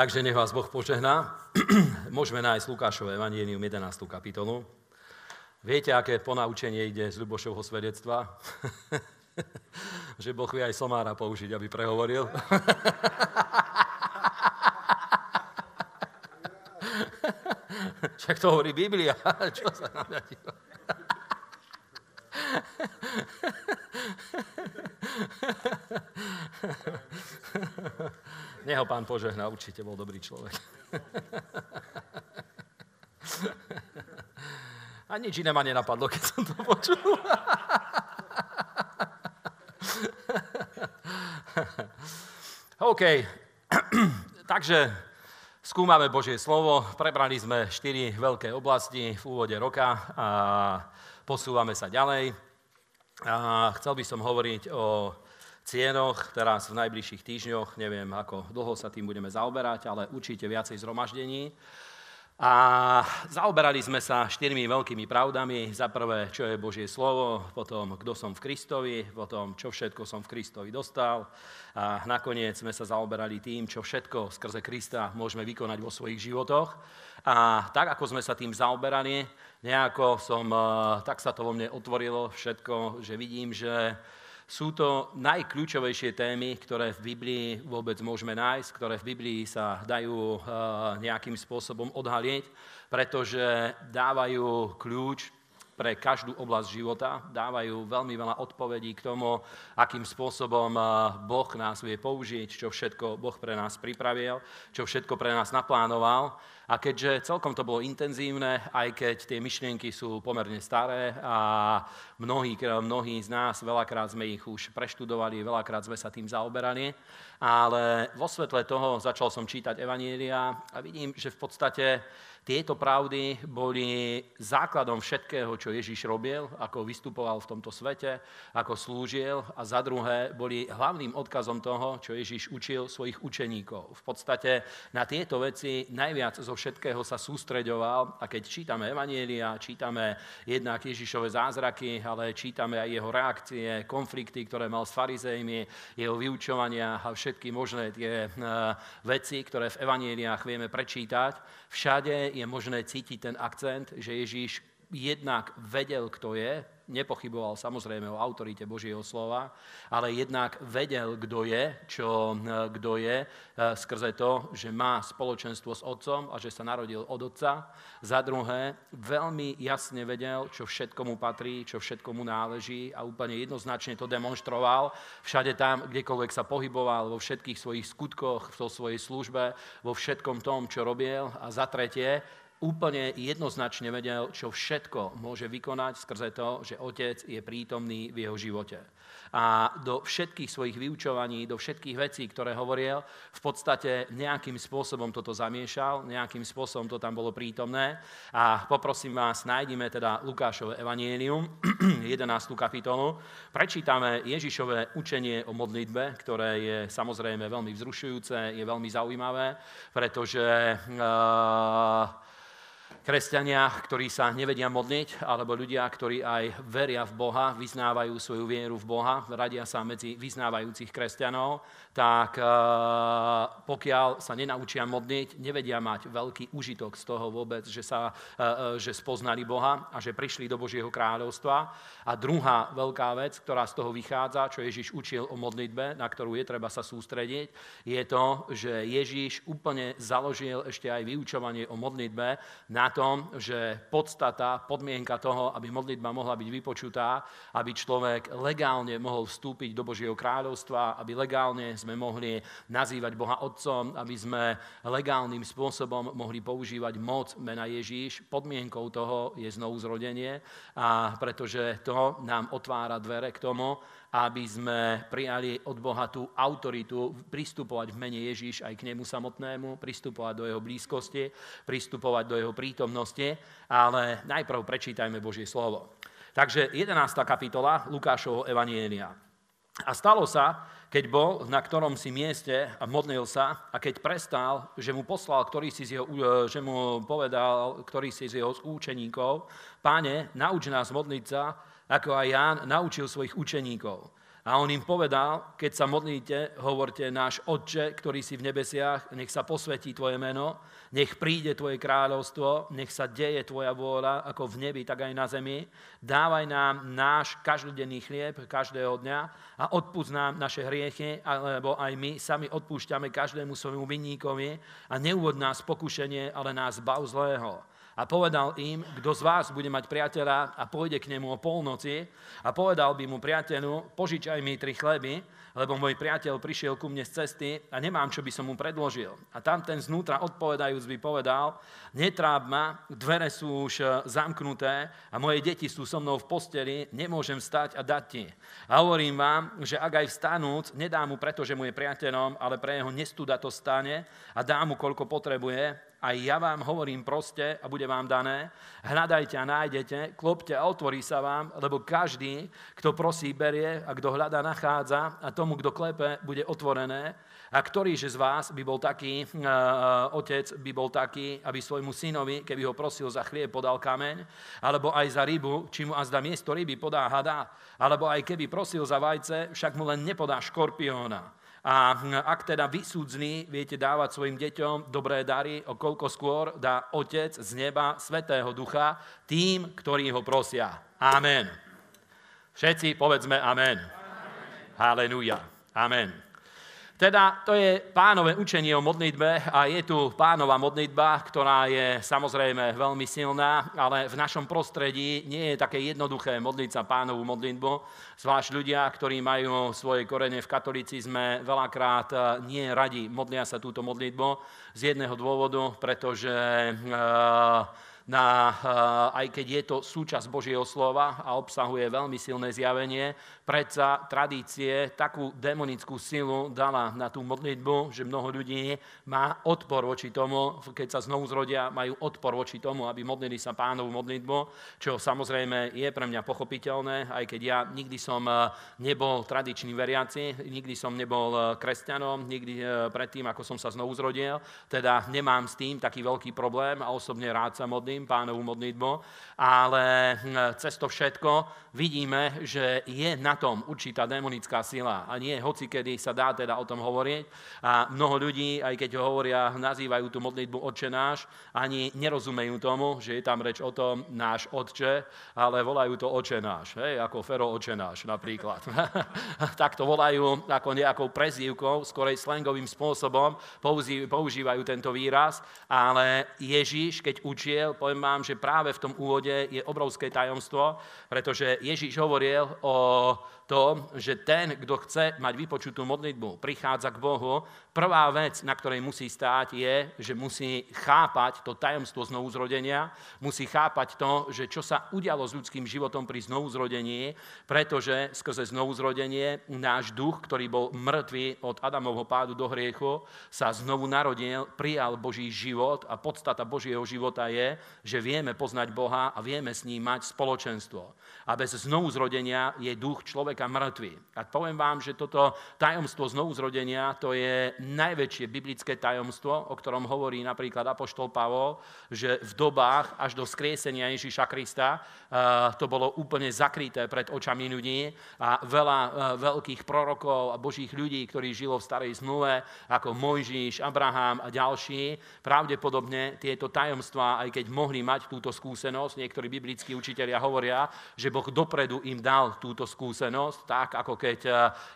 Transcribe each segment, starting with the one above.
Takže nech vás Boh požehná. Môžeme nájsť Lukášové Evangelium 11. kapitolu. Viete, aké ponaučenie ide z Ľubošovho svedectva? že Boh vie aj somára použiť, aby prehovoril. Však to hovorí Biblia. Čo sa nám Neho pán požehná, určite bol dobrý človek. A nič iné ma nenapadlo, keď som to počul. OK, takže skúmame Božie slovo. Prebrali sme štyri veľké oblasti v úvode roka a posúvame sa ďalej. A chcel by som hovoriť o cienoch teraz v najbližších týždňoch. Neviem, ako dlho sa tým budeme zaoberať, ale určite viacej zhromaždení. A zaoberali sme sa štyrmi veľkými pravdami. Za prvé, čo je Božie slovo, potom, kto som v Kristovi, potom, čo všetko som v Kristovi dostal. A nakoniec sme sa zaoberali tým, čo všetko skrze Krista môžeme vykonať vo svojich životoch. A tak, ako sme sa tým zaoberali, nejako som, tak sa to vo mne otvorilo všetko, že vidím, že sú to najkľúčovejšie témy, ktoré v Biblii vôbec môžeme nájsť, ktoré v Biblii sa dajú eh, nejakým spôsobom odhalieť, pretože dávajú kľúč pre každú oblasť života, dávajú veľmi veľa odpovedí k tomu, akým spôsobom eh, Boh nás vie použiť, čo všetko Boh pre nás pripravil, čo všetko pre nás naplánoval. A keďže celkom to bolo intenzívne, aj keď tie myšlienky sú pomerne staré a mnohí, mnohí z nás, veľakrát sme ich už preštudovali, veľakrát sme sa tým zaoberali, ale vo svetle toho začal som čítať Evanielia a vidím, že v podstate tieto pravdy boli základom všetkého, čo Ježiš robil, ako vystupoval v tomto svete, ako slúžil a za druhé boli hlavným odkazom toho, čo Ježiš učil svojich učeníkov. V podstate na tieto veci najviac zo všetkého sa sústreďoval a keď čítame Evanielia, čítame jednak Ježišove zázraky, ale čítame aj jeho reakcie, konflikty, ktoré mal s farizejmi, jeho vyučovania a všetky možné tie eh, veci, ktoré v Evanieliách vieme prečítať, všade je možné cítiť ten akcent, že Ježíš jednak vedel, kto je, nepochyboval samozrejme o autorite Božieho slova, ale jednak vedel, kto je, čo, kto je, e, skrze to, že má spoločenstvo s otcom a že sa narodil od otca. Za druhé, veľmi jasne vedel, čo všetko mu patrí, čo všetko mu náleží a úplne jednoznačne to demonstroval všade tam, kdekoľvek sa pohyboval, vo všetkých svojich skutkoch, vo svojej službe, vo všetkom tom, čo robil. A za tretie, úplne jednoznačne vedel, čo všetko môže vykonať skrze to, že otec je prítomný v jeho živote. A do všetkých svojich vyučovaní, do všetkých vecí, ktoré hovoril, v podstate nejakým spôsobom toto zamiešal, nejakým spôsobom to tam bolo prítomné. A poprosím vás, nájdime teda Lukášové evanielium, 11. kapitolu. Prečítame Ježišové učenie o modlitbe, ktoré je samozrejme veľmi vzrušujúce, je veľmi zaujímavé, pretože uh, kresťania, ktorí sa nevedia modliť, alebo ľudia, ktorí aj veria v Boha, vyznávajú svoju vieru v Boha, radia sa medzi vyznávajúcich kresťanov, tak eh, pokiaľ sa nenaučia modliť, nevedia mať veľký užitok z toho vôbec, že, sa, eh, eh, že spoznali Boha a že prišli do Božieho kráľovstva. A druhá veľká vec, ktorá z toho vychádza, čo Ježiš učil o modlitbe, na ktorú je treba sa sústrediť, je to, že Ježiš úplne založil ešte aj vyučovanie o modlitbe na tom, že podstata, podmienka toho, aby modlitba mohla byť vypočutá, aby človek legálne mohol vstúpiť do Božieho kráľovstva, aby legálne sme mohli nazývať Boha Otcom, aby sme legálnym spôsobom mohli používať moc mena Ježíš. Podmienkou toho je znovu zrodenie, a pretože to nám otvára dvere k tomu, aby sme prijali od Boha tú autoritu pristupovať v mene Ježíš aj k nemu samotnému, pristupovať do jeho blízkosti, pristupovať do jeho prítomnosti, ale najprv prečítajme Božie slovo. Takže 11. kapitola Lukášovho Evanielia. A stalo sa, keď bol na ktorom si mieste a modlil sa a keď prestal, že mu poslal, ktorý si z jeho, e, že mu povedal, ktorý si z jeho účeníkov, páne, nauč nás modliť sa, ako aj Ján naučil svojich učeníkov. A on im povedal, keď sa modlíte, hovorte náš Otče, ktorý si v nebesiach, nech sa posvetí Tvoje meno, nech príde Tvoje kráľovstvo, nech sa deje Tvoja vôľa, ako v nebi, tak aj na zemi. Dávaj nám náš každodenný chlieb každého dňa a odpúsť nám naše hriechy, lebo aj my sami odpúšťame každému svojmu vinníkovi a neuvod nás pokušenie, ale nás bav zlého a povedal im, kto z vás bude mať priateľa a pôjde k nemu o polnoci a povedal by mu priateľu, požičaj mi tri chleby, lebo môj priateľ prišiel ku mne z cesty a nemám, čo by som mu predložil. A tam ten znútra odpovedajúc by povedal, netráb ma, dvere sú už e, zamknuté a moje deti sú so mnou v posteli, nemôžem stať a dať ti. A hovorím vám, že ak aj vstanúc, nedá mu preto, že mu je priateľom, ale pre jeho nestuda to stane a dá mu, koľko potrebuje aj ja vám hovorím proste a bude vám dané. Hľadajte a nájdete, klopte a otvorí sa vám, lebo každý, kto prosí, berie a kto hľadá, nachádza a tomu, kto klepe, bude otvorené. A ktorý z vás by bol taký, uh, otec by bol taký, aby svojmu synovi, keby ho prosil za chlieb, podal kameň, alebo aj za rybu, či mu azda miesto ryby podá hada, alebo aj keby prosil za vajce, však mu len nepodá škorpióna. A ak teda vysúdzný viete dávať svojim deťom dobré dary, o koľko skôr dá Otec z neba Svetého Ducha tým, ktorí ho prosia. Amen. Všetci povedzme amen. amen. Halelúja. Amen. Teda to je pánové učenie o modlitbe a je tu pánova modlitba, ktorá je samozrejme veľmi silná, ale v našom prostredí nie je také jednoduché modliť sa pánovú modlitbu. Zvlášť ľudia, ktorí majú svoje korene v katolicizme, veľakrát eh, nie radi modlia sa túto modlitbu z jedného dôvodu, pretože uh, na, eh, aj keď je to súčasť Božieho slova a obsahuje veľmi silné zjavenie, predsa tradície takú demonickú silu dala na tú modlitbu, že mnoho ľudí má odpor voči tomu, keď sa znovu zrodia, majú odpor voči tomu, aby modlili sa pánovú modlitbu, čo samozrejme je pre mňa pochopiteľné, aj keď ja nikdy som eh, nebol tradičný veriaci, nikdy som nebol eh, kresťanom, nikdy predtým, ako som sa znovu zrodil, teda nemám s tým taký veľký problém a osobne rád sa modlím, pánovú modlitbu, ale cez to všetko vidíme, že je na tom určitá demonická sila a nie hoci kedy sa dá teda o tom hovoriť a mnoho ľudí, aj keď hovoria, nazývajú tú modlitbu Otče náš, ani nerozumejú tomu, že je tam reč o tom náš Otče, ale volajú to Oče náš, hej, ako Fero Oče náš napríklad. tak to volajú ako nejakou prezývkou, skorej slangovým spôsobom používajú tento výraz, ale Ježíš, keď učiel, poviem vám, že práve v tom úvode je obrovské tajomstvo, pretože Ježíš hovoril o to, že ten, kto chce mať vypočutú modlitbu, prichádza k Bohu, prvá vec, na ktorej musí stáť, je, že musí chápať to tajomstvo znovuzrodenia, musí chápať to, že čo sa udialo s ľudským životom pri znovuzrodení, pretože skrze znovuzrodenie náš duch, ktorý bol mŕtvý od Adamovho pádu do hriechu, sa znovu narodil, prijal Boží život a podstata Božieho života je, že vieme poznať Boha a vieme s ním mať spoločenstvo. A bez znovuzrodenia je duch človeka človeka mŕtvy. A poviem vám, že toto tajomstvo znovuzrodenia, to je najväčšie biblické tajomstvo, o ktorom hovorí napríklad Apoštol Pavol, že v dobách až do skriesenia Ježíša Krista eh, to bolo úplne zakryté pred očami ľudí a veľa eh, veľkých prorokov a božích ľudí, ktorí žilo v starej zmluve, ako Mojžiš, Abraham a ďalší, pravdepodobne tieto tajomstvá, aj keď mohli mať túto skúsenosť, niektorí biblickí učiteľia hovoria, že Boh dopredu im dal túto skúsenosť, činnosť, tak ako keď e,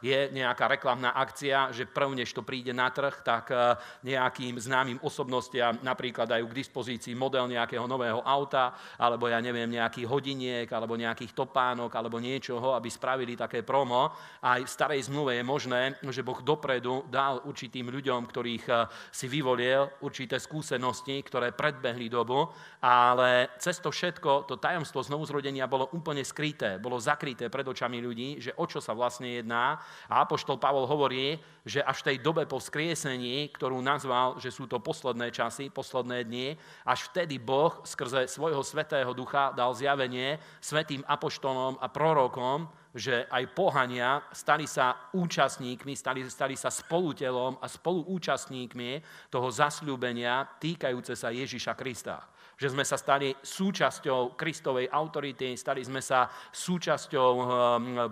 je nejaká reklamná akcia, že prv než to príde na trh, tak e, nejakým známym osobnostiam napríklad dajú k dispozícii model nejakého nového auta, alebo ja neviem, nejakých hodiniek, alebo nejakých topánok, alebo niečoho, aby spravili také promo. Aj v starej zmluve je možné, že Boh dopredu dal určitým ľuďom, ktorých e, si vyvolil, určité skúsenosti, ktoré predbehli dobu, ale cez to všetko, to tajomstvo znovuzrodenia bolo úplne skryté, bolo zakryté pred očami ľudí, že o čo sa vlastne jedná. A Apoštol Pavol hovorí, že až v tej dobe po vzkriesení, ktorú nazval, že sú to posledné časy, posledné dni, až vtedy Boh skrze svojho svetého ducha dal zjavenie svetým apoštolom a prorokom, že aj pohania stali sa účastníkmi, stali, stali sa spolutelom a spoluúčastníkmi toho zasľúbenia týkajúce sa Ježiša Krista. Že sme sa stali súčasťou Kristovej autority, stali sme sa súčasťou hm,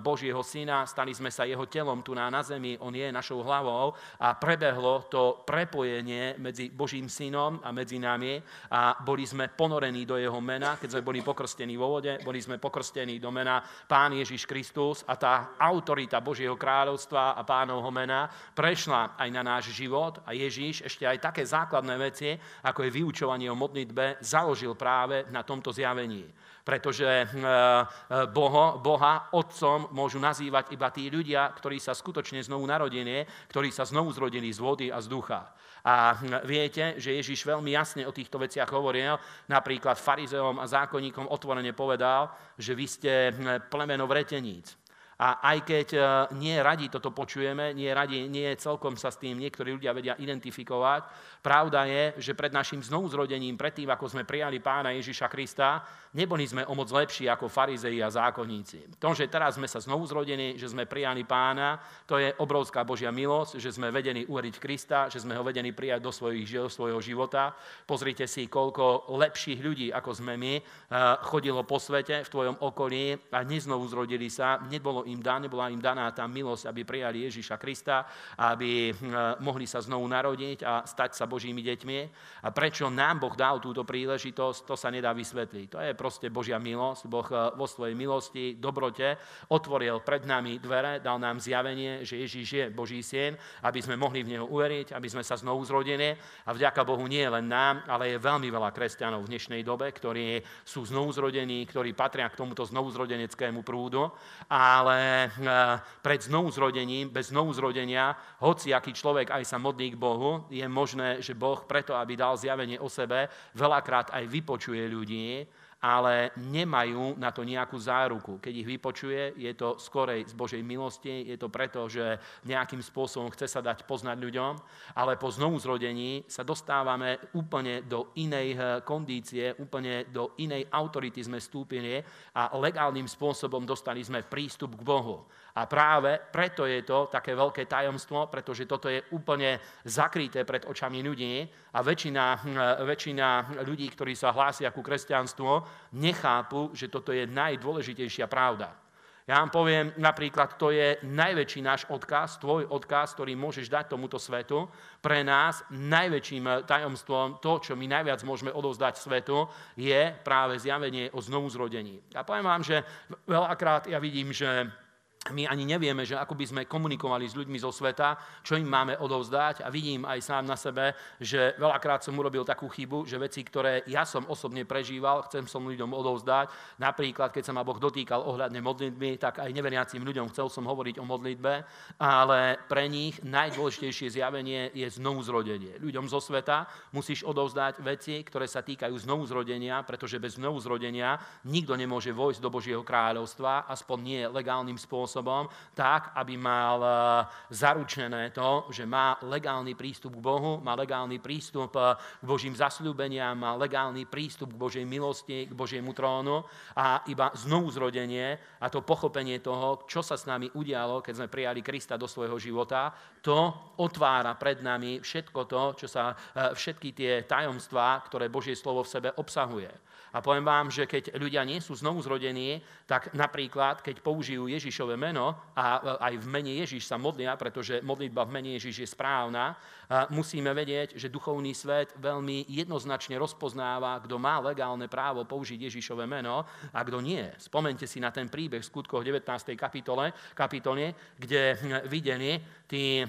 Božieho syna, stali sme sa jeho telom tu na, na zemi, on je našou hlavou a prebehlo to prepojenie medzi Božím synom a medzi nami a boli sme ponorení do jeho mena, keď sme boli pokrstení vo vode, boli sme pokrstení do mena Pán Ježiš Kristus a tá autorita Božieho kráľovstva a pánovho mena prešla aj na náš život. A Ježiš ešte aj také základné veci, ako je vyučovanie o modlitbe, založil práve na tomto zjavení. Pretože eh, eh, Boho, Boha otcom môžu nazývať iba tí ľudia, ktorí sa skutočne znovu narodili, ktorí sa znovu zrodili z vody a z ducha. A hm, viete, že Ježiš veľmi jasne o týchto veciach hovoril. Napríklad farizeom a zákonníkom otvorene povedal, že vy ste hm, plemeno vreteníc. A aj keď e, nie radi toto počujeme, nie radi, nie celkom sa s tým niektorí ľudia vedia identifikovať, pravda je, že pred našim znovuzrodením, pred tým, ako sme prijali pána Ježiša Krista, neboli sme o moc lepší ako farizei a zákonníci. To, že teraz sme sa znovu zrodení, že sme prijali pána, to je obrovská Božia milosť, že sme vedení uveriť Krista, že sme ho vedení prijať do svojich, svojho života. Pozrite si, koľko lepších ľudí, ako sme my, e, chodilo po svete v tvojom okolí a neznovu zrodili sa, nebolo im dané, bola im daná tá milosť, aby prijali Ježiša Krista, aby hm, mohli sa znovu narodiť a stať sa Božími deťmi. A prečo nám Boh dal túto príležitosť, to sa nedá vysvetliť. To je proste Božia milosť. Boh eh, vo svojej milosti, dobrote otvoril pred nami dvere, dal nám zjavenie, že Ježiš je Boží syn, aby sme mohli v Neho uveriť, aby sme sa znovu zrodili. A vďaka Bohu nie len nám, ale je veľmi veľa kresťanov v dnešnej dobe, ktorí sú znovu zrodení, ktorí patria k tomuto znovuzrodeneckému prúdu, ale Eh, pred znovuzrodením, bez znovuzrodenia, hoci aký človek aj sa modlí k Bohu, je možné, že Boh preto, aby dal zjavenie o sebe, veľakrát aj vypočuje ľudí, ale nemajú na to nejakú záruku. Keď ich vypočuje, je to skorej z Božej milosti, je to preto, že nejakým spôsobom chce sa dať poznať ľuďom, ale po znovuzrodení sa dostávame úplne do inej eh, kondície, úplne do inej autority sme vstúpili a legálnym spôsobom dostali sme prístup k Bohu. A práve preto je to také veľké tajomstvo, pretože toto je úplne zakryté pred očami ľudí a väčšina, hm, väčšina ľudí, ktorí sa hlásia ku kresťanstvu, nechápu, že toto je najdôležitejšia pravda. Ja vám poviem, napríklad, to je najväčší náš odkaz, tvoj odkaz, ktorý môžeš dať tomuto svetu. Pre nás najväčším tajomstvom, to, čo my najviac môžeme odovzdať svetu, je práve zjavenie o znovuzrodení. Ja poviem vám, že veľakrát ja vidím, že my ani nevieme, že ako by sme komunikovali s ľuďmi zo sveta, čo im máme odovzdať a vidím aj sám na sebe, že veľakrát som urobil takú chybu, že veci, ktoré ja som osobne prežíval, chcem som ľuďom odovzdať. Napríklad, keď sa ma Boh dotýkal ohľadne modlitby, tak aj neveriacim ľuďom chcel som hovoriť o modlitbe, ale pre nich najdôležitejšie zjavenie je znovuzrodenie. Ľuďom zo sveta musíš odovzdať veci, ktoré sa týkajú znovuzrodenia, pretože bez znovuzrodenia nikto nemôže vojsť do Božieho kráľovstva, aspoň nie legálnym spôsobom spôsobom, tak, aby mal e, zaručené to, že má legálny prístup k Bohu, má legálny prístup e, k Božím zasľúbeniam, má legálny prístup k Božej milosti, k Božiemu trónu a iba znovu zrodenie a to pochopenie toho, čo sa s nami udialo, keď sme prijali Krista do svojho života, to otvára pred nami všetko to, čo sa, e, všetky tie tajomstvá, ktoré Božie slovo v sebe obsahuje. A poviem vám, že keď ľudia nie sú znovu zrodení, tak napríklad, keď použijú Ježišové meno a aj v mene Ježiš sa modlia, pretože modlitba v mene Ježiš je správna, musíme vedieť, že duchovný svet veľmi jednoznačne rozpoznáva, kto má legálne právo použiť Ježišové meno a kto nie. Spomente si na ten príbeh v skutkoch 19. kapitole, kapitole, kde videli tí,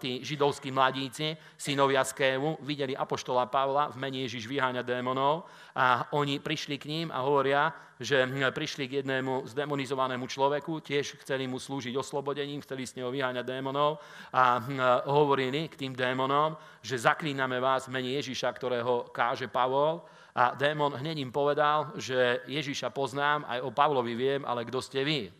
tí židovskí mladíci, synovia Skévu, videli apoštola Pavla v mene Ježiš vyháňať démonov démonov a oni prišli k ním a hovoria, že prišli k jednému zdemonizovanému človeku, tiež chceli mu slúžiť oslobodením, chceli s neho vyháňať démonov a hovorili k tým démonom, že zaklíname vás v mene Ježiša, ktorého káže Pavol. A démon hneď im povedal, že Ježiša poznám, aj o Pavlovi viem, ale kto ste vy?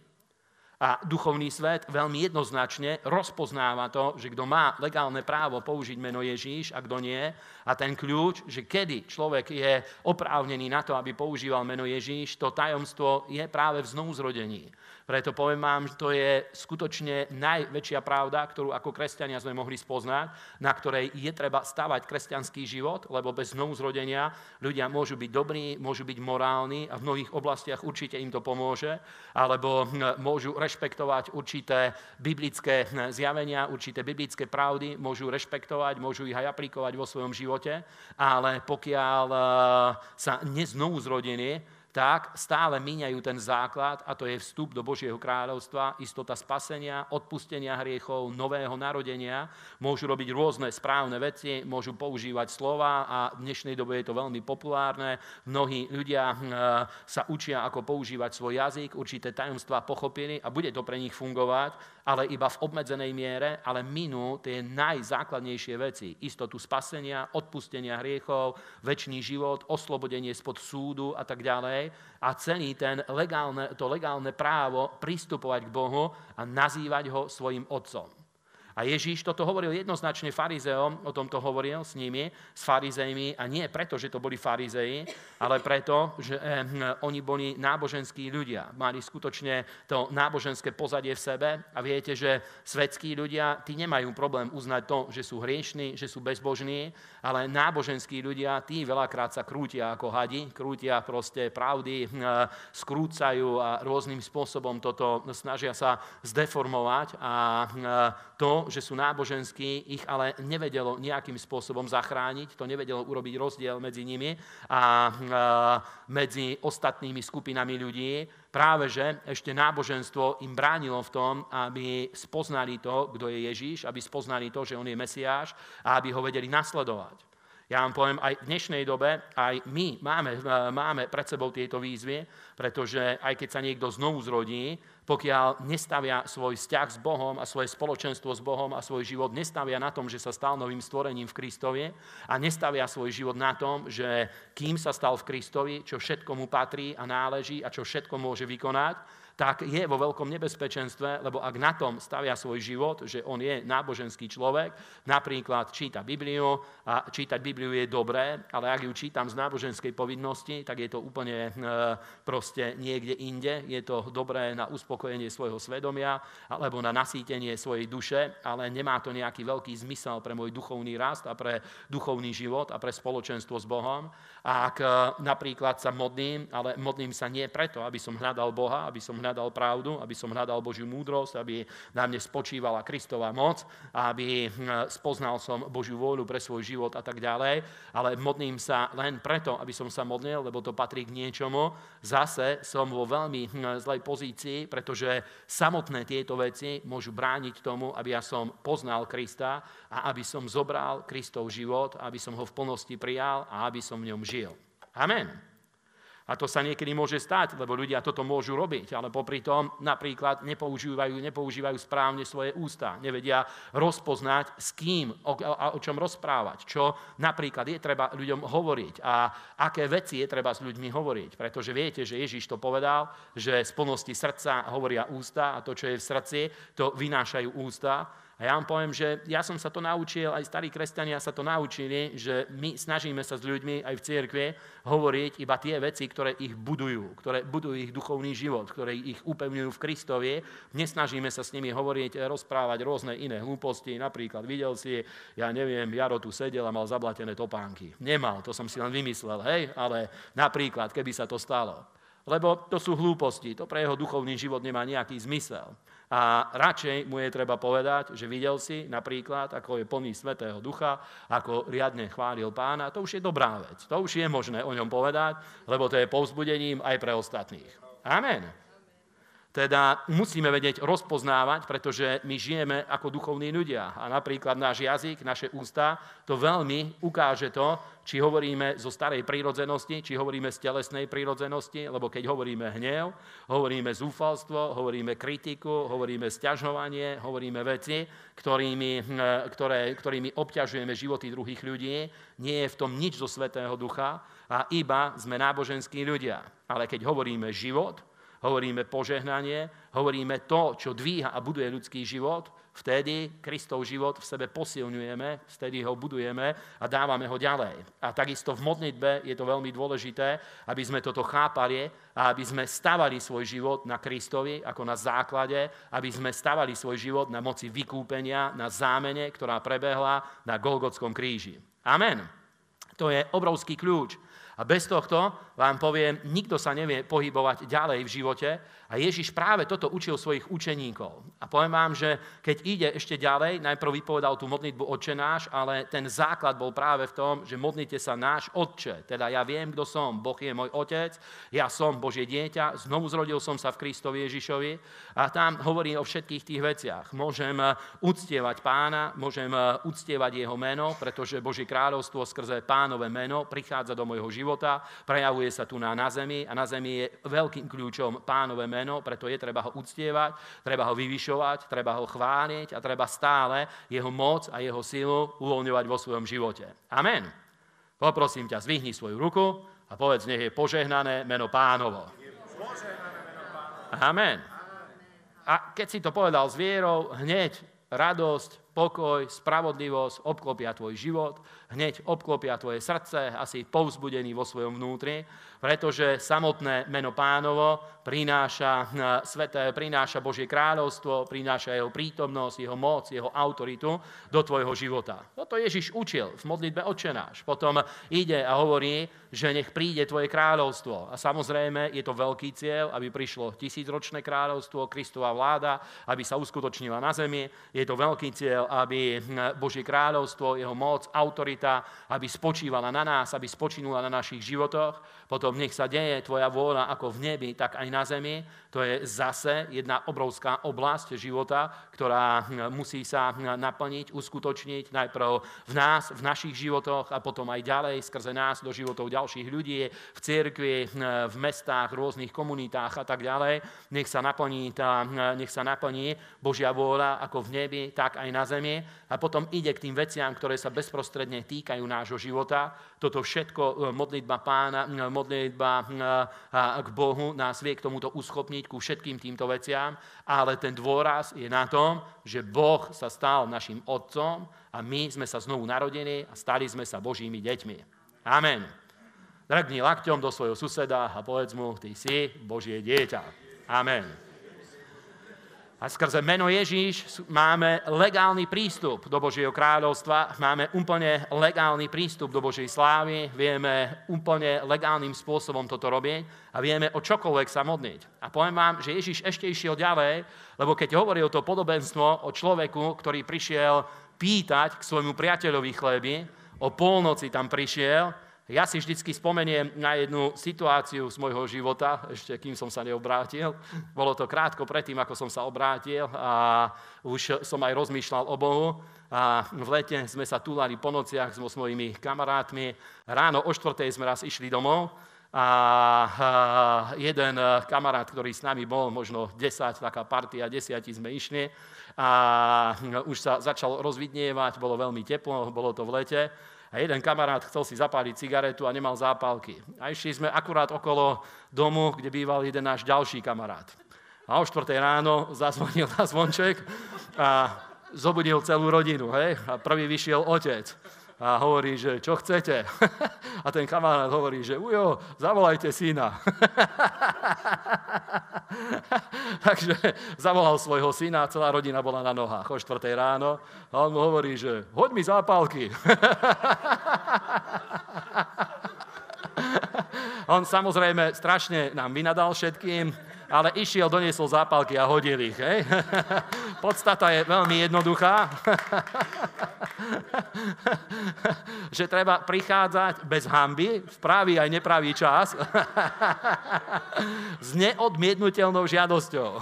A duchovný svet veľmi jednoznačne rozpoznáva to, že kto má legálne právo použiť meno Ježíš a kto nie. A ten kľúč, že kedy človek je oprávnený na to, aby používal meno Ježíš, to tajomstvo je práve v znovuzrodení. Preto poviem vám, že to je skutočne najväčšia pravda, ktorú ako kresťania sme mohli spoznať, na ktorej je treba stavať kresťanský život, lebo bez znovuzrodenia ľudia môžu byť dobrí, môžu byť morálni a v mnohých oblastiach určite im to pomôže, alebo hm, môžu rešpektovať určité biblické hm, zjavenia, určité biblické pravdy, môžu rešpektovať, môžu ich aj aplikovať vo svojom živote, ale pokiaľ hm, sa neznovu zrodení, tak stále míňajú ten základ a to je vstup do Božieho kráľovstva, istota spasenia, odpustenia hriechov, nového narodenia. Môžu robiť rôzne správne veci, môžu používať slova a v dnešnej dobe je to veľmi populárne. Mnohí ľudia hm, sa učia, ako používať svoj jazyk, určité tajomstvá pochopili a bude to pre nich fungovať, ale iba v obmedzenej miere, ale minú tie najzákladnejšie veci. Istotu spasenia, odpustenia hriechov, väčší život, oslobodenie spod súdu a tak ďalej a celý ten legálne, to legálne právo pristupovať k Bohu a nazývať ho svojim otcom. A Ježíš toto hovoril jednoznačne farizeom, o tom to hovoril s nimi, s farizejmi, a nie preto, že to boli farizeji, ale preto, že eh, oni boli náboženskí ľudia. Mali skutočne to náboženské pozadie v sebe. A viete, že svetskí ľudia, tí nemajú problém uznať to, že sú hriešní, že sú bezbožní, ale náboženskí ľudia, tí veľakrát sa krútia ako hadi, krútia proste pravdy, eh, skrúcajú a rôznym spôsobom toto snažia sa zdeformovať. A eh, že sú náboženskí, ich ale nevedelo nejakým spôsobom zachrániť, to nevedelo urobiť rozdiel medzi nimi a medzi ostatnými skupinami ľudí. Práve, že ešte náboženstvo im bránilo v tom, aby spoznali to, kto je Ježíš, aby spoznali to, že on je Mesiáš a aby ho vedeli nasledovať. Ja vám poviem, aj v dnešnej dobe, aj my máme, máme pred sebou tieto výzvy, pretože aj keď sa niekto znovu zrodí, pokiaľ nestavia svoj vzťah s Bohom a svoje spoločenstvo s Bohom a svoj život nestavia na tom, že sa stal novým stvorením v Kristovi a nestavia svoj život na tom, že kým sa stal v Kristovi, čo všetko mu patrí a náleží a čo všetko môže vykonať, tak je vo veľkom nebezpečenstve, lebo ak na tom stavia svoj život, že on je náboženský človek, napríklad číta Bibliu a čítať Bibliu je dobré, ale ak ju čítam z náboženskej povinnosti, tak je to úplne e, proste niekde inde. Je to dobré na uspokojenie svojho svedomia alebo na nasýtenie svojej duše, ale nemá to nejaký veľký zmysel pre môj duchovný rast a pre duchovný život a pre spoločenstvo s Bohom. A ak e, napríklad sa modlím, ale modlím sa nie preto, aby som hľadal Boha, aby som hľadal pravdu, aby som hľadal Božiu múdrosť, aby na mne spočívala Kristová moc, aby hm, spoznal som Božiu vôľu pre svoj život a tak ďalej. Ale modlím sa len preto, aby som sa modlil, lebo to patrí k niečomu. Zase som vo veľmi hm, zlej pozícii, pretože samotné tieto veci môžu brániť tomu, aby ja som poznal Krista a aby som zobral Kristov život, aby som ho v plnosti prijal a aby som v ňom žil. Amen. A to sa niekedy môže stať, lebo ľudia toto môžu robiť, ale popri tom napríklad nepoužívajú, nepoužívajú správne svoje ústa, nevedia rozpoznať s kým o, a o čom rozprávať, čo napríklad je treba ľuďom hovoriť a aké veci je treba s ľuďmi hovoriť. Pretože viete, že Ježiš to povedal, že z plnosti srdca hovoria ústa a to, čo je v srdci, to vynášajú ústa. A ja vám poviem, že ja som sa to naučil, aj starí kresťania sa to naučili, že my snažíme sa s ľuďmi aj v cirkvi hovoriť iba tie veci, ktoré ich budujú, ktoré budujú ich duchovný život, ktoré ich upevňujú v Kristovi. Nesnažíme sa s nimi hovoriť, rozprávať rôzne iné hlúposti. Napríklad videl si, ja neviem, Jaro tu sedel a mal zablatené topánky. Nemal, to som si len vymyslel, hej, ale napríklad, keby sa to stalo. Lebo to sú hlúposti, to pre jeho duchovný život nemá nejaký zmysel. A radšej mu je treba povedať, že videl si napríklad, ako je plný Svetého Ducha, ako riadne chválil pána, to už je dobrá vec. To už je možné o ňom povedať, lebo to je povzbudením aj pre ostatných. Amen. Teda musíme vedieť rozpoznávať, pretože my žijeme ako duchovní ľudia. A napríklad náš jazyk, naše ústa, to veľmi ukáže to, či hovoríme zo starej prírodzenosti, či hovoríme z telesnej prírodzenosti, lebo keď hovoríme hnev, hovoríme zúfalstvo, hovoríme kritiku, hovoríme sťažovanie, hovoríme veci, ktorými, hm, ktoré, ktorými obťažujeme životy druhých ľudí, nie je v tom nič zo Svetého Ducha a iba sme náboženskí ľudia. Ale keď hovoríme život, hovoríme požehnanie, hovoríme to, čo dvíha a buduje ľudský život, vtedy Kristov život v sebe posilňujeme, vtedy ho budujeme a dávame ho ďalej. A takisto v modlitbe je to veľmi dôležité, aby sme toto chápali a aby sme stavali svoj život na Kristovi ako na základe, aby sme stavali svoj život na moci vykúpenia, na zámene, ktorá prebehla na Golgotskom kríži. Amen. To je obrovský kľúč. A bez tohto vám poviem, nikto sa nevie pohybovať ďalej v živote, a Ježiš práve toto učil svojich učeníkov. A poviem vám, že keď ide ešte ďalej, najprv vypovedal tú modlitbu Otče náš, ale ten základ bol práve v tom, že modlite sa náš Otče. Teda ja viem, kto som. Boh je môj Otec, ja som Božie dieťa, znovu zrodil som sa v Kristovi Ježišovi a tam hovorí o všetkých tých veciach. Môžem eh, uctievať pána, môžem eh, uctievať jeho meno, pretože Božie kráľovstvo skrze pánové meno prichádza do môjho života, prejavuje sa tu na, na zemi a na zemi je veľkým kľúčom pánové meno, preto je treba ho uctievať, treba ho vyvyšovať, treba ho chváliť a treba stále jeho moc a jeho silu uvoľňovať vo svojom živote. Amen. Poprosím ťa, zvihni svoju ruku a povedz, nech je požehnané meno pánovo. Amen. A keď si to povedal s vierou, hneď radosť, pokoj, spravodlivosť obklopia tvoj život, hneď obklopia tvoje srdce, asi povzbudený vo svojom vnútri pretože samotné meno pánovo prináša, sveté, prináša Božie kráľovstvo, prináša jeho prítomnosť, jeho moc, jeho autoritu do tvojho života. Toto Ježiš učil v modlitbe Otčenáš. Potom ide a hovorí, že nech príde tvoje kráľovstvo. A samozrejme je to veľký cieľ, aby prišlo tisícročné kráľovstvo, Kristova vláda, aby sa uskutočnila na zemi. Je to veľký cieľ, aby Božie kráľovstvo, jeho moc, autorita, aby spočívala na nás, aby spočinula na našich životoch. Potom nech sa deje tvoja vôľa ako v nebi, tak aj na zemi. To je zase jedna obrovská oblasť života, ktorá hm, musí sa hm, naplniť, uskutočniť najprv v nás, v našich životoch a potom aj ďalej skrze nás do životov ďalších ľudí, v cirkvi, hm, v mestách, rôznych komunitách a tak ďalej. Nech sa naplní, tá, nech sa naplní Božia vôľa ako v nebi, tak aj na zemi. A potom ide k tým veciam, ktoré sa bezprostredne týkajú nášho života. Toto všetko modlitba pána, modlitba modlitba hm, k Bohu nás vie k tomuto uschopniť ku všetkým týmto veciam, ale ten dôraz je na tom, že Boh sa stal našim otcom a my sme sa znovu narodení a stali sme sa Božími deťmi. Amen. Dragni lakťom do svojho suseda a povedz mu, ty si Božie dieťa. Amen. A skrze meno Ježíš máme legálny prístup do Božieho kráľovstva, máme úplne legálny prístup do Božej slávy, vieme úplne legálnym spôsobom toto robiť a vieme o čokoľvek sa modliť. A poviem vám, že Ježíš ešte išiel ďalej, lebo keď hovoril to podobenstvo o človeku, ktorý prišiel pýtať k svojmu priateľovi chleby, o polnoci tam prišiel, ja si vždycky spomeniem na jednu situáciu z môjho života, ešte kým som sa neobrátil. Bolo to krátko predtým, ako som sa obrátil a už som aj rozmýšľal o Bohu. A v lete sme sa túlali po nociach s mojimi kamarátmi. Ráno o štvrtej sme raz išli domov a jeden kamarát, ktorý s nami bol, možno 10, taká partia, desiatí sme išli a už sa začal rozvidnievať, bolo veľmi teplo, bolo to v lete a jeden kamarát chcel si zapáliť cigaretu a nemal zápalky. A išli sme akurát okolo domu, kde býval jeden náš ďalší kamarát. A o 4 ráno zazvonil na zvonček a zobudil celú rodinu. Hej? A prvý vyšiel otec a hovorí, že čo chcete? A ten kamarát hovorí, že ujo, zavolajte syna. Takže zavolal svojho syna, celá rodina bola na nohách o 4 ráno a on mu hovorí, že hoď mi zápalky. on samozrejme strašne nám vynadal všetkým, ale išiel, doniesol zápalky a hodil ich. Hej? Podstata je veľmi jednoduchá. že treba prichádzať bez hamby, v pravý aj nepravý čas, s neodmietnutelnou žiadosťou.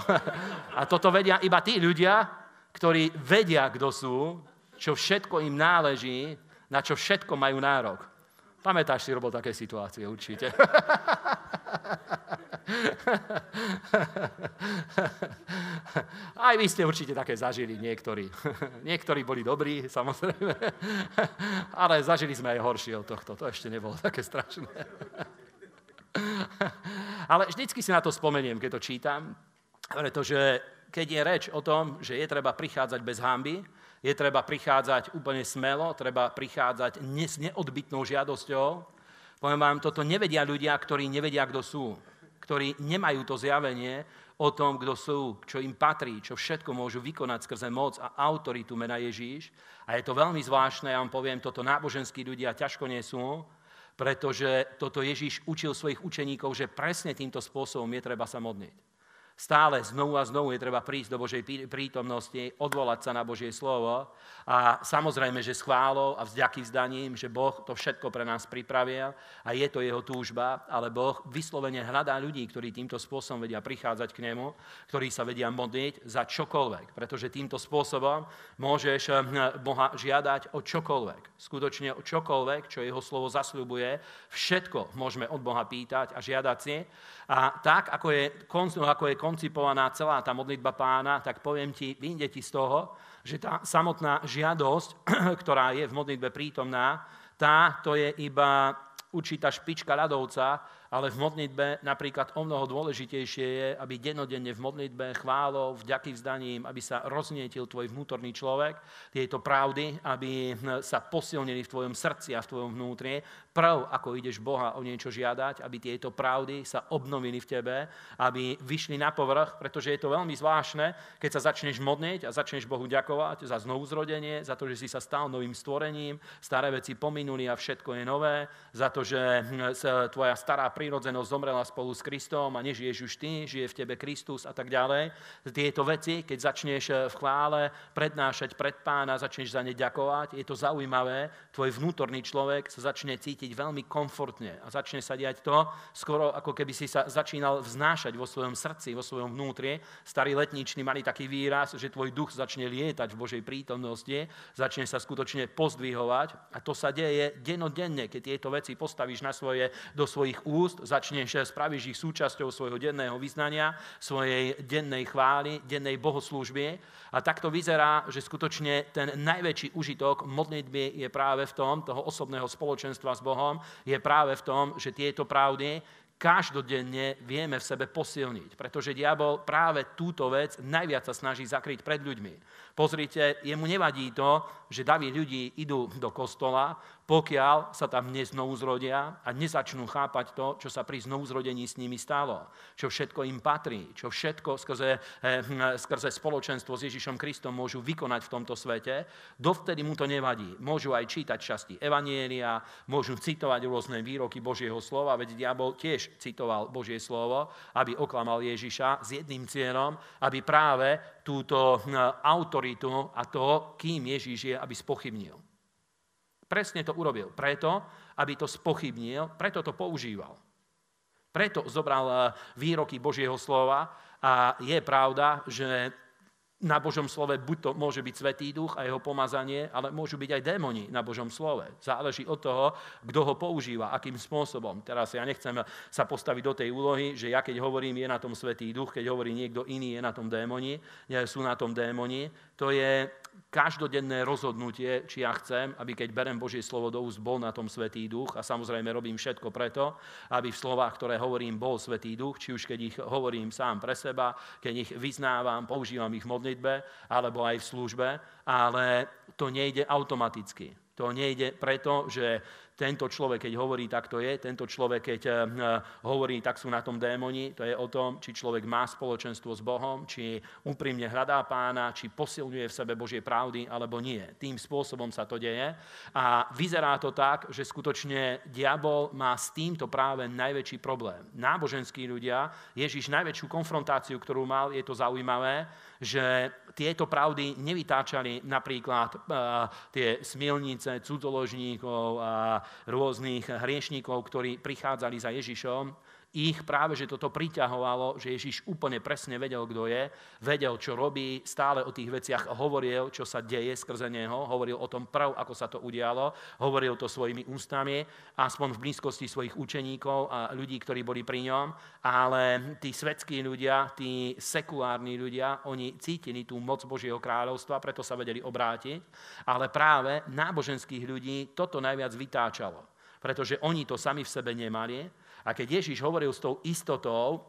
a toto vedia iba tí ľudia, ktorí vedia, kto sú, čo všetko im náleží, na čo všetko majú nárok. Pamätáš si, Robo, také situácie určite. Aj vy ste určite také zažili niektorí. Niektorí boli dobrí, samozrejme, ale zažili sme aj horšie od tohto. To ešte nebolo také strašné. Ale vždycky si na to spomeniem, keď to čítam, pretože keď je reč o tom, že je treba prichádzať bez hamby, je treba prichádzať úplne smelo, treba prichádzať s neodbitnou žiadosťou. Poviem vám, toto nevedia ľudia, ktorí nevedia, kto sú, ktorí nemajú to zjavenie o tom, kto sú, čo im patrí, čo všetko môžu vykonať skrze moc a autoritu mena Ježíš. A je to veľmi zvláštne, ja vám poviem, toto náboženskí ľudia ťažko nesú, pretože toto Ježíš učil svojich učeníkov, že presne týmto spôsobom je treba sa modliť. Stále znovu a znovu je treba prísť do Božej prítomnosti, odvolať sa na Božie slovo a samozrejme, že s chválou a vzďaký vzdaním, že Boh to všetko pre nás pripravil a je to jeho túžba, ale Boh vyslovene hľadá ľudí, ktorí týmto spôsobom vedia prichádzať k nemu, ktorí sa vedia modliť za čokoľvek, pretože týmto spôsobom môžeš hm, Boha žiadať o čokoľvek. Skutočne o čokoľvek, čo jeho slovo zasľubuje, všetko môžeme od Boha pýtať a žiadať si. A tak, ako je, ako je koncipovaná celá tá modlitba pána, tak poviem ti, vyjde ti z toho, že tá samotná žiadosť, ktorá je v modlitbe prítomná, tá to je iba určitá špička ľadovca, ale v modlitbe napríklad o mnoho dôležitejšie je, aby denodenne v modlitbe chválou, vďaky vzdaním, aby sa roznietil tvoj vnútorný človek, tieto pravdy, aby sa posilnili v tvojom srdci a v tvojom vnútri, prv, ako ideš Boha o niečo žiadať, aby tieto pravdy sa obnovili v tebe, aby vyšli na povrch, pretože je to veľmi zvláštne, keď sa začneš modniť a začneš Bohu ďakovať za znovuzrodenie, za to, že si sa stal novým stvorením, staré veci pominuli a všetko je nové, za to, že hm, tvoja stará prírodzenosť zomrela spolu s Kristom a nežiješ už ty, žije v tebe Kristus a tak ďalej. Tieto veci, keď začneš eh, v chvále prednášať pred pána, začneš za ne ďakovať, je to zaujímavé, tvoj vnútorný človek sa začne cítiť cítiť veľmi komfortne a začne sa diať to, skoro ako keby si sa začínal vznášať vo svojom srdci, vo svojom vnútri. Starí letniční mali taký výraz, že tvoj duch začne lietať v Božej prítomnosti, začne sa skutočne pozdvihovať a to sa deje denodenne, keď tieto veci postavíš na svoje, do svojich úst, začneš, spravíš ich súčasťou svojho denného vyznania, svojej dennej chvály, dennej bohoslúžby a takto vyzerá, že skutočne ten najväčší užitok modlitby je práve v tom, toho osobného spoločenstva s Bohom, Bohom je práve v tom, že tieto pravdy každodenne vieme v sebe posilniť, pretože diabol práve túto vec najviac sa snaží zakryť pred ľuďmi. Pozrite, jemu nevadí to, že daví ľudí idú do kostola, pokiaľ sa tam neznovu zrodia a nezačnú chápať to, čo sa pri znovuzrodení s nimi stalo, čo všetko im patrí, čo všetko skrze, eh, hm, skrze spoločenstvo s Ježišom Kristom môžu vykonať v tomto svete, dovtedy mu to nevadí. Môžu aj čítať časti Evanielia, môžu citovať rôzne výroky Božieho slova, veď diabol tiež citoval Božie slovo, aby oklamal Ježiša s jedným cieľom, aby práve túto hm, autoritu a to, kým Ježiš je, aby spochybnil. Presne to urobil. Preto, aby to spochybnil, preto to používal. Preto zobral eh, výroky Božieho slova a je pravda, že na Božom slove buď to môže byť Svetý duch a jeho pomazanie, ale môžu byť aj démoni na Božom slove. Záleží od toho, kto ho používa, akým spôsobom. Teraz ja nechcem sa postaviť do tej úlohy, že ja keď hovorím, je na tom Svetý duch, keď hovorí niekto iný, je na tom démoni, sú na tom démoni. To je každodenné rozhodnutie, či ja chcem, aby keď berem Božie slovo do úst, bol na tom Svetý duch. A samozrejme robím všetko preto, aby v slovách, ktoré hovorím, bol Svetý duch, či už keď ich hovorím sám pre seba, keď ich vyznávam, používam ich v modlitbe, alebo aj v službe, ale to nejde automaticky. To nejde preto, že tento človek, keď hovorí, tak to je, tento človek, keď eh, hovorí, tak sú na tom démoni, to je o tom, či človek má spoločenstvo s Bohom, či úprimne hľadá pána, či posilňuje v sebe Božie pravdy, alebo nie. Tým spôsobom sa to deje. A vyzerá to tak, že skutočne diabol má s týmto práve najväčší problém. Náboženskí ľudia, Ježiš najväčšiu konfrontáciu, ktorú mal, je to zaujímavé, že tieto pravdy nevytáčali napríklad uh, tie smilnice cudzoložníkov a rôznych hriešníkov, ktorí prichádzali za Ježišom, ich práve, že toto priťahovalo, že Ježiš úplne presne vedel, kto je, vedel, čo robí, stále o tých veciach hovoril, čo sa deje skrze neho, hovoril o tom prv, ako sa to udialo, hovoril to svojimi ústami, aspoň v blízkosti svojich učeníkov a ľudí, ktorí boli pri ňom, ale tí svetskí ľudia, tí sekulárni ľudia, oni cítili tú moc Božieho kráľovstva, preto sa vedeli obrátiť, ale práve náboženských ľudí toto najviac vytáčalo pretože oni to sami v sebe nemali. A keď Ježiš hovoril s tou istotou,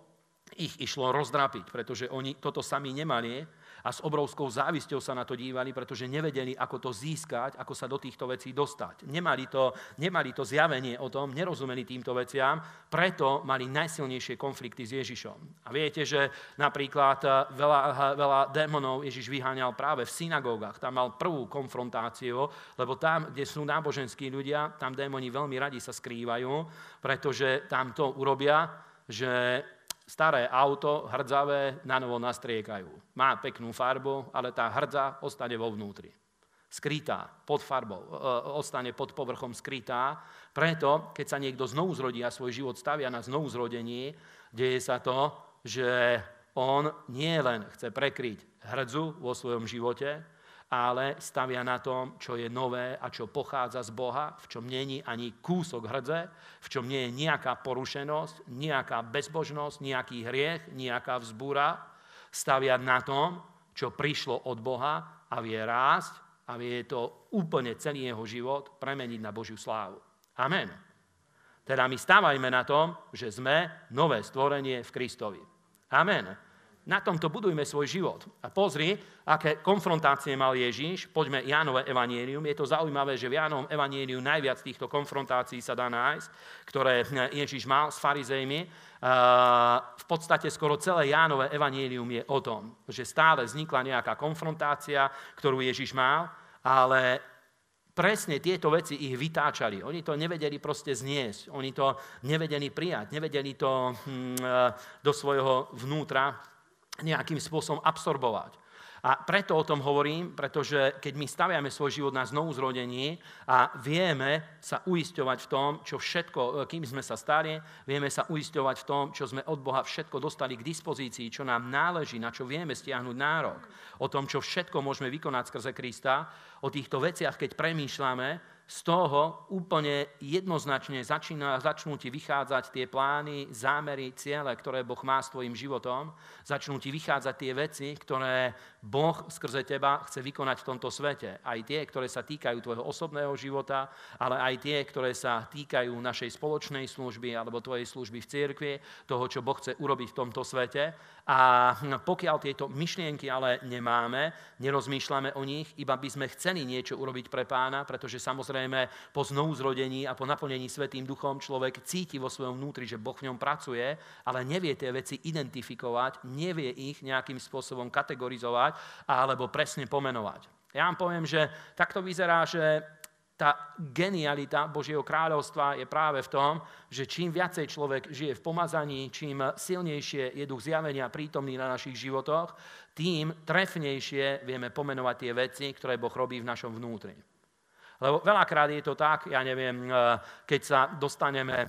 ich išlo rozdrapiť, pretože oni toto sami nemali a s obrovskou závisťou sa na to dívali, pretože nevedeli, ako to získať, ako sa do týchto vecí dostať. Nemali to, nemali to zjavenie o tom, nerozumeli týmto veciam, preto mali najsilnejšie konflikty s Ježišom. A viete, že napríklad eh, veľa, veľa démonov Ježiš vyháňal práve v synagógach. Tam mal prvú konfrontáciu, lebo tam, kde sú náboženskí ľudia, tam démoni veľmi radi sa skrývajú, pretože tam to urobia, že staré auto, hrdzavé, na novo nastriekajú. Má peknú farbu, ale tá hrdza ostane vo vnútri. Skrytá, pod farbou, e, ostane pod povrchom skrytá. Preto, keď sa niekto znovu zrodí a svoj život stavia na znovu zrodení, deje sa to, že on nie len chce prekryť hrdzu vo svojom živote, ale stavia na tom, čo je nové a čo pochádza z Boha, v čom není ani kúsok hrdze, v čom nie je nejaká porušenosť, nejaká bezbožnosť, nejaký hriech, nejaká vzbúra. Stavia na tom, čo prišlo od Boha a vie rásť a vie to úplne celý jeho život premeniť na Božiu slávu. Amen. Teda my stávajme na tom, že sme nové stvorenie v Kristovi. Amen. Na tomto budujme svoj život. A pozri, aké konfrontácie mal Ježíš. Poďme Jánové evanielium. Je to zaujímavé, že v Jánovom evanieliu najviac týchto konfrontácií sa dá nájsť, ktoré Ježíš mal s farizejmi. V podstate skoro celé Jánové evanielium je o tom, že stále vznikla nejaká konfrontácia, ktorú Ježíš mal, ale presne tieto veci ich vytáčali. Oni to nevedeli proste zniesť, oni to nevedeli prijať, nevedeli to hm, do svojho vnútra nejakým spôsobom absorbovať. A preto o tom hovorím, pretože keď my staviame svoj život na znovu zrodení a vieme sa uisťovať v tom, čo všetko, kým sme sa stali, vieme sa uisťovať v tom, čo sme od Boha všetko dostali k dispozícii, čo nám náleží, na čo vieme stiahnuť nárok, o tom, čo všetko môžeme vykonať skrze Krista, o týchto veciach, keď premýšľame, z toho úplne jednoznačne začína, začnú ti vychádzať tie plány, zámery, ciele, ktoré Boh má s tvojim životom. Začnú ti vychádzať tie veci, ktoré Boh skrze teba chce vykonať v tomto svete. Aj tie, ktoré sa týkajú tvojho osobného života, ale aj tie, ktoré sa týkajú našej spoločnej služby alebo tvojej služby v cirkvi, toho, čo Boh chce urobiť v tomto svete. A pokiaľ tieto myšlienky ale nemáme, nerozmýšľame o nich, iba by sme chceli niečo urobiť pre pána, pretože samozrejme po znovuzrodení a po naplnení Svetým duchom človek cíti vo svojom vnútri, že Boh v ňom pracuje, ale nevie tie veci identifikovať, nevie ich nejakým spôsobom kategorizovať alebo presne pomenovať. Ja vám poviem, že takto vyzerá, že tá genialita Božieho kráľovstva je práve v tom, že čím viacej človek žije v pomazaní, čím silnejšie je duch zjavenia prítomný na našich životoch, tým trefnejšie vieme pomenovať tie veci, ktoré Boh robí v našom vnútri. Lebo veľakrát je to tak, ja neviem, eh, keď sa dostaneme eh,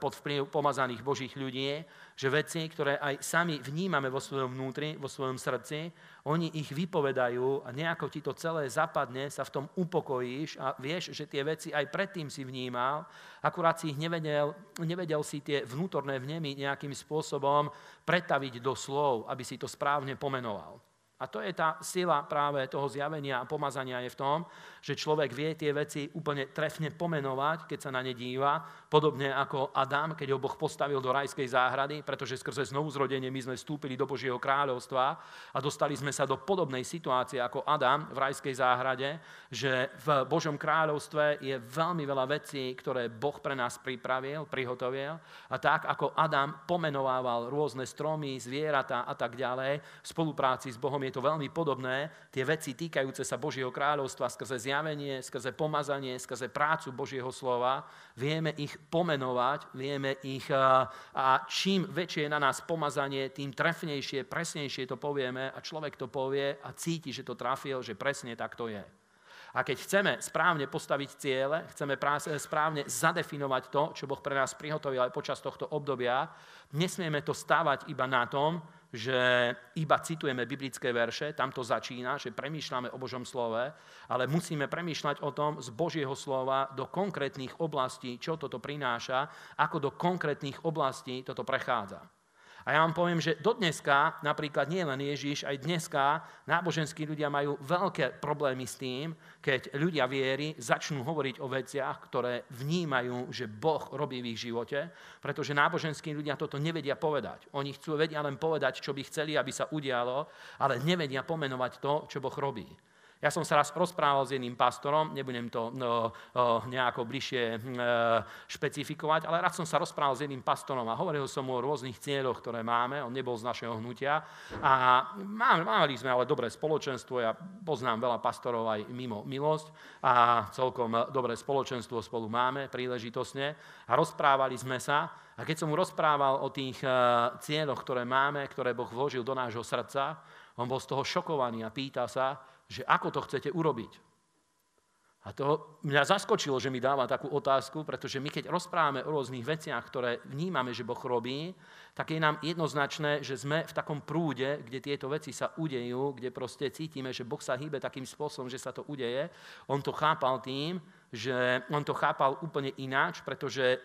pod vplyv pomazaných Božích ľudí, že veci, ktoré aj sami vnímame vo svojom vnútri, vo svojom srdci, oni ich vypovedajú a nejako ti to celé zapadne, sa v tom upokojíš a vieš, že tie veci aj predtým si vnímal, akurát si ich nevedel, nevedel si tie vnútorné vnemy nejakým spôsobom pretaviť do slov, aby si to správne pomenoval. A to je tá sila práve toho zjavenia a pomazania je v tom, že človek vie tie veci úplne trefne pomenovať, keď sa na ne díva, podobne ako Adam, keď ho Boh postavil do rajskej záhrady, pretože skrze znovuzrodenie my sme vstúpili do Božieho kráľovstva a dostali sme sa do podobnej situácie ako Adam v rajskej záhrade, že v Božom kráľovstve je veľmi veľa vecí, ktoré Boh pre nás pripravil, prihotovil a tak ako Adam pomenovával rôzne stromy, zvieratá a tak ďalej v spolupráci s Bohom je to veľmi podobné. Tie veci týkajúce sa Božieho kráľovstva skrze zjavenie, skrze pomazanie, skrze prácu Božieho slova, vieme ich pomenovať, vieme ich a čím väčšie je na nás pomazanie, tým trefnejšie, presnejšie to povieme a človek to povie a cíti, že to trafil, že presne tak to je. A keď chceme správne postaviť ciele, chceme správne zadefinovať to, čo Boh pre nás prihotovil aj počas tohto obdobia, nesmieme to stávať iba na tom, že iba citujeme biblické verše, tam to začína, že premýšľame o Božom slove, ale musíme premýšľať o tom z Božieho slova do konkrétnych oblastí, čo toto prináša, ako do konkrétnych oblastí toto prechádza. A ja vám poviem, že do dneska, napríklad nie len Ježiš, aj dneska náboženskí ľudia majú veľké problémy s tým, keď ľudia viery začnú hovoriť o veciach, ktoré vnímajú, že Boh robí v ich živote, pretože náboženskí ľudia toto nevedia povedať. Oni chcú vedia len povedať, čo by chceli, aby sa udialo, ale nevedia pomenovať to, čo Boh robí. Ja som sa raz rozprával s jedným pastorom, nebudem to no, nejako bližšie e, špecifikovať, ale raz som sa rozprával s jedným pastorom a hovoril som mu o rôznych cieľoch, ktoré máme. On nebol z našeho hnutia. A mali sme ale dobré spoločenstvo. Ja poznám veľa pastorov aj mimo milosť a celkom dobré spoločenstvo spolu máme príležitosne. A rozprávali sme sa. A keď som mu rozprával o tých e, cieľoch, ktoré máme, ktoré Boh vložil do nášho srdca, on bol z toho šokovaný a pýta sa, že ako to chcete urobiť. A to mňa zaskočilo, že mi dáva takú otázku, pretože my keď rozprávame o rôznych veciach, ktoré vnímame, že Boh robí, tak je nám jednoznačné, že sme v takom prúde, kde tieto veci sa udejú, kde proste cítime, že Boh sa hýbe takým spôsobom, že sa to udeje. On to chápal tým, že on to chápal úplne ináč, pretože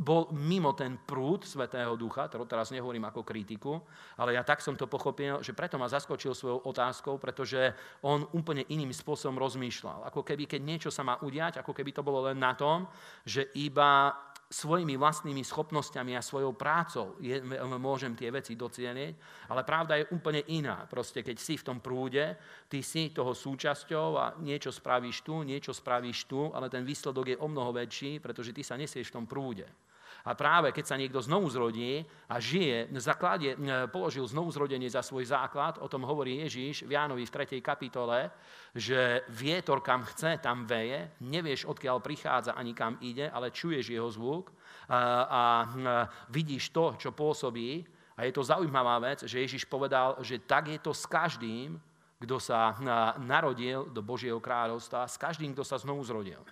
bol mimo ten prúd Svetého Ducha, to teraz nehovorím ako kritiku, ale ja tak som to pochopil, že preto ma zaskočil svojou otázkou, pretože on úplne iným spôsobom rozmýšľal. Ako keby, keď niečo sa má udiať, ako keby to bolo len na tom, že iba svojimi vlastnými schopnosťami a svojou prácou je, môžem tie veci docieliť, ale pravda je úplne iná. Proste keď si v tom prúde, ty si toho súčasťou a niečo spravíš tu, niečo spravíš tu, ale ten výsledok je o mnoho väčší, pretože ty sa nesieš v tom prúde. A práve keď sa niekto znovu zrodí a žije, na základe, položil znovu zrodenie za svoj základ, o tom hovorí Ježíš v Jánovi v 3. kapitole, že vietor kam chce, tam veje, nevieš, odkiaľ prichádza ani kam ide, ale čuješ jeho zvuk a, a vidíš to, čo pôsobí. A je to zaujímavá vec, že Ježíš povedal, že tak je to s každým, kto sa narodil do Božieho kráľovstva, s každým, kto sa znovu zrodil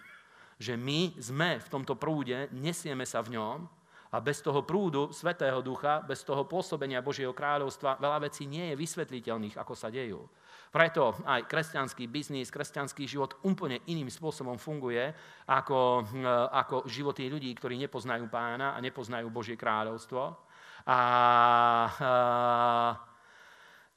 že my sme v tomto prúde, nesieme sa v ňom a bez toho prúdu Svetého Ducha, bez toho pôsobenia Božieho kráľovstva veľa vecí nie je vysvetliteľných, ako sa dejú. Preto aj kresťanský biznis, kresťanský život úplne iným spôsobom funguje ako, hm, ako životy ľudí, ktorí nepoznajú pána a nepoznajú Božie kráľovstvo. A, a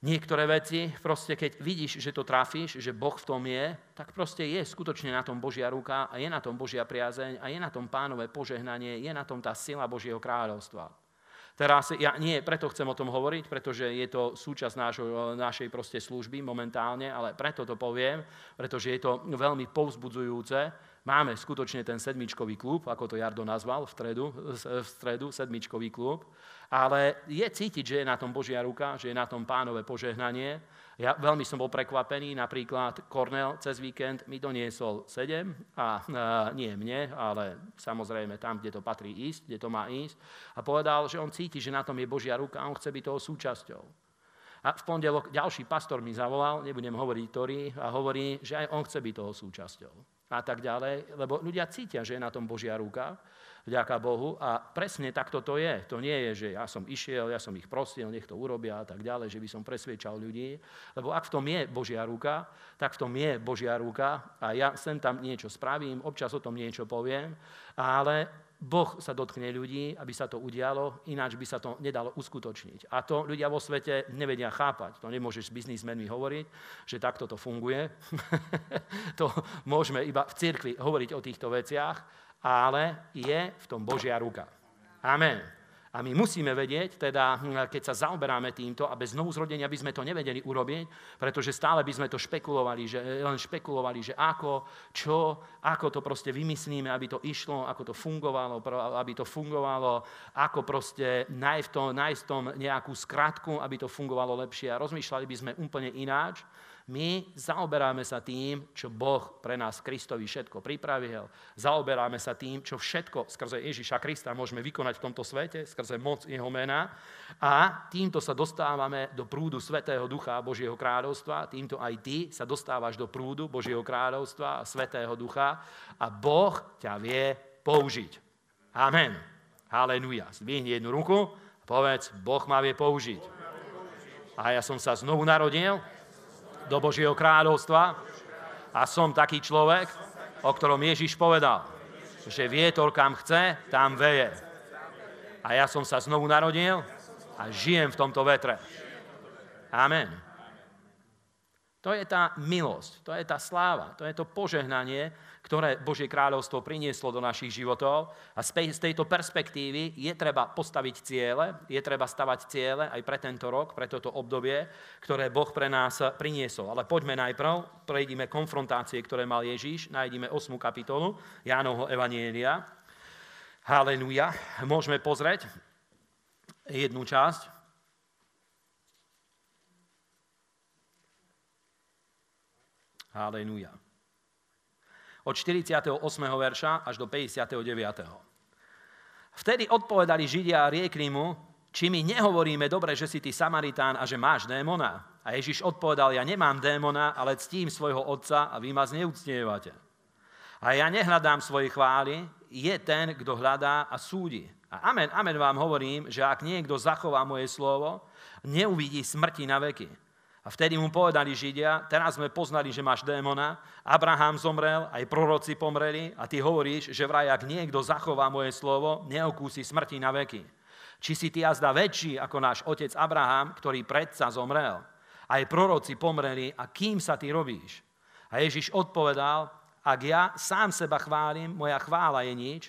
Niektoré veci, proste keď vidíš, že to trafíš, že Boh v tom je, tak proste je skutočne na tom Božia ruka a je na tom Božia priazeň a je na tom pánové požehnanie, je na tom tá sila Božieho kráľovstva. Teraz ja nie preto chcem o tom hovoriť, pretože je to súčasť nášho, našej proste služby momentálne, ale preto to poviem, pretože je to veľmi povzbudzujúce. Máme skutočne ten sedmičkový klub, ako to Jardo nazval v stredu, v stredu sedmičkový klub. Ale je cítiť, že je na tom Božia ruka, že je na tom pánové požehnanie. Ja veľmi som bol prekvapený, napríklad Kornel cez víkend mi doniesol sedem, a, a nie mne, ale samozrejme tam, kde to patrí ísť, kde to má ísť. A povedal, že on cíti, že na tom je Božia ruka a on chce byť toho súčasťou. A v pondelok ďalší pastor mi zavolal, nebudem hovoriť ktorý, a hovorí, že aj on chce byť toho súčasťou. A tak ďalej, lebo ľudia cítia, že je na tom Božia ruka vďaka Bohu. A presne takto to je. To nie je, že ja som išiel, ja som ich prosil, nech to urobia a tak ďalej, že by som presviečal ľudí. Lebo ak v tom je Božia ruka, tak v tom je Božia ruka a ja sem tam niečo spravím, občas o tom niečo poviem, ale Boh sa dotkne ľudí, aby sa to udialo, ináč by sa to nedalo uskutočniť. A to ľudia vo svete nevedia chápať. To nemôžeš s biznismenmi hovoriť, že takto to funguje. to môžeme iba v cirkvi hovoriť o týchto veciach, ale je v tom Božia ruka. Amen. A my musíme vedieť, teda, hm, keď sa zaoberáme týmto a bez zrodenia by sme to nevedeli urobiť, pretože stále by sme to špekulovali, že, len špekulovali, že ako, čo, ako to proste vymyslíme, aby to išlo, ako to fungovalo, aby to fungovalo, ako proste nájsť, to, tom nejakú skratku, aby to fungovalo lepšie. A rozmýšľali by sme úplne ináč. My zaoberáme sa tým, čo Boh pre nás Kristovi všetko pripravil. Zaoberáme sa tým, čo všetko skrze Ježiša Krista môžeme vykonať v tomto svete, skrze moc Jeho mena. A týmto sa dostávame do prúdu Svetého Ducha a Božieho kráľovstva. Týmto aj ty sa dostávaš do prúdu Božieho kráľovstva a Svetého Ducha. A Boh ťa vie použiť. Amen. Haleluja. Zdvihni jednu ruku povedz, Boh ma vie použiť. A ja som sa znovu narodil do Božieho kráľovstva a som taký človek, o ktorom Ježiš povedal, že vietor kam chce, tam veje. A ja som sa znovu narodil a žijem v tomto vetre. Amen. To je tá milosť, to je tá sláva, to je to požehnanie, ktoré Božie kráľovstvo prinieslo do našich životov. A z tejto perspektívy je treba postaviť ciele, je treba stavať ciele aj pre tento rok, pre toto obdobie, ktoré Boh pre nás priniesol. Ale poďme najprv, prejdime konfrontácie, ktoré mal Ježíš, nájdeme 8. kapitolu Jánovho Evanielia. Haleluja. Môžeme pozrieť jednu časť. Haleluja. Od 48. verša až do 59. Vtedy odpovedali Židia riekli mu, či my nehovoríme dobre, že si ty Samaritán a že máš démona. A Ježiš odpovedal, ja nemám démona, ale ctím svojho otca a vy ma zneúctievate. A ja nehľadám svoje chvály, je ten, kto hľadá a súdi. A amen, amen vám hovorím, že ak niekto zachová moje slovo, neuvidí smrti na veky. A vtedy mu povedali Židia, teraz sme poznali, že máš démona, Abraham zomrel, aj proroci pomreli a ty hovoríš, že vraj, ak niekto zachová moje slovo, neokúsi smrti na veky. Či si ty jazda väčší ako náš otec Abraham, ktorý predsa zomrel. Aj proroci pomreli a kým sa ty robíš? A Ježiš odpovedal, ak ja sám seba chválim, moja chvála je nič,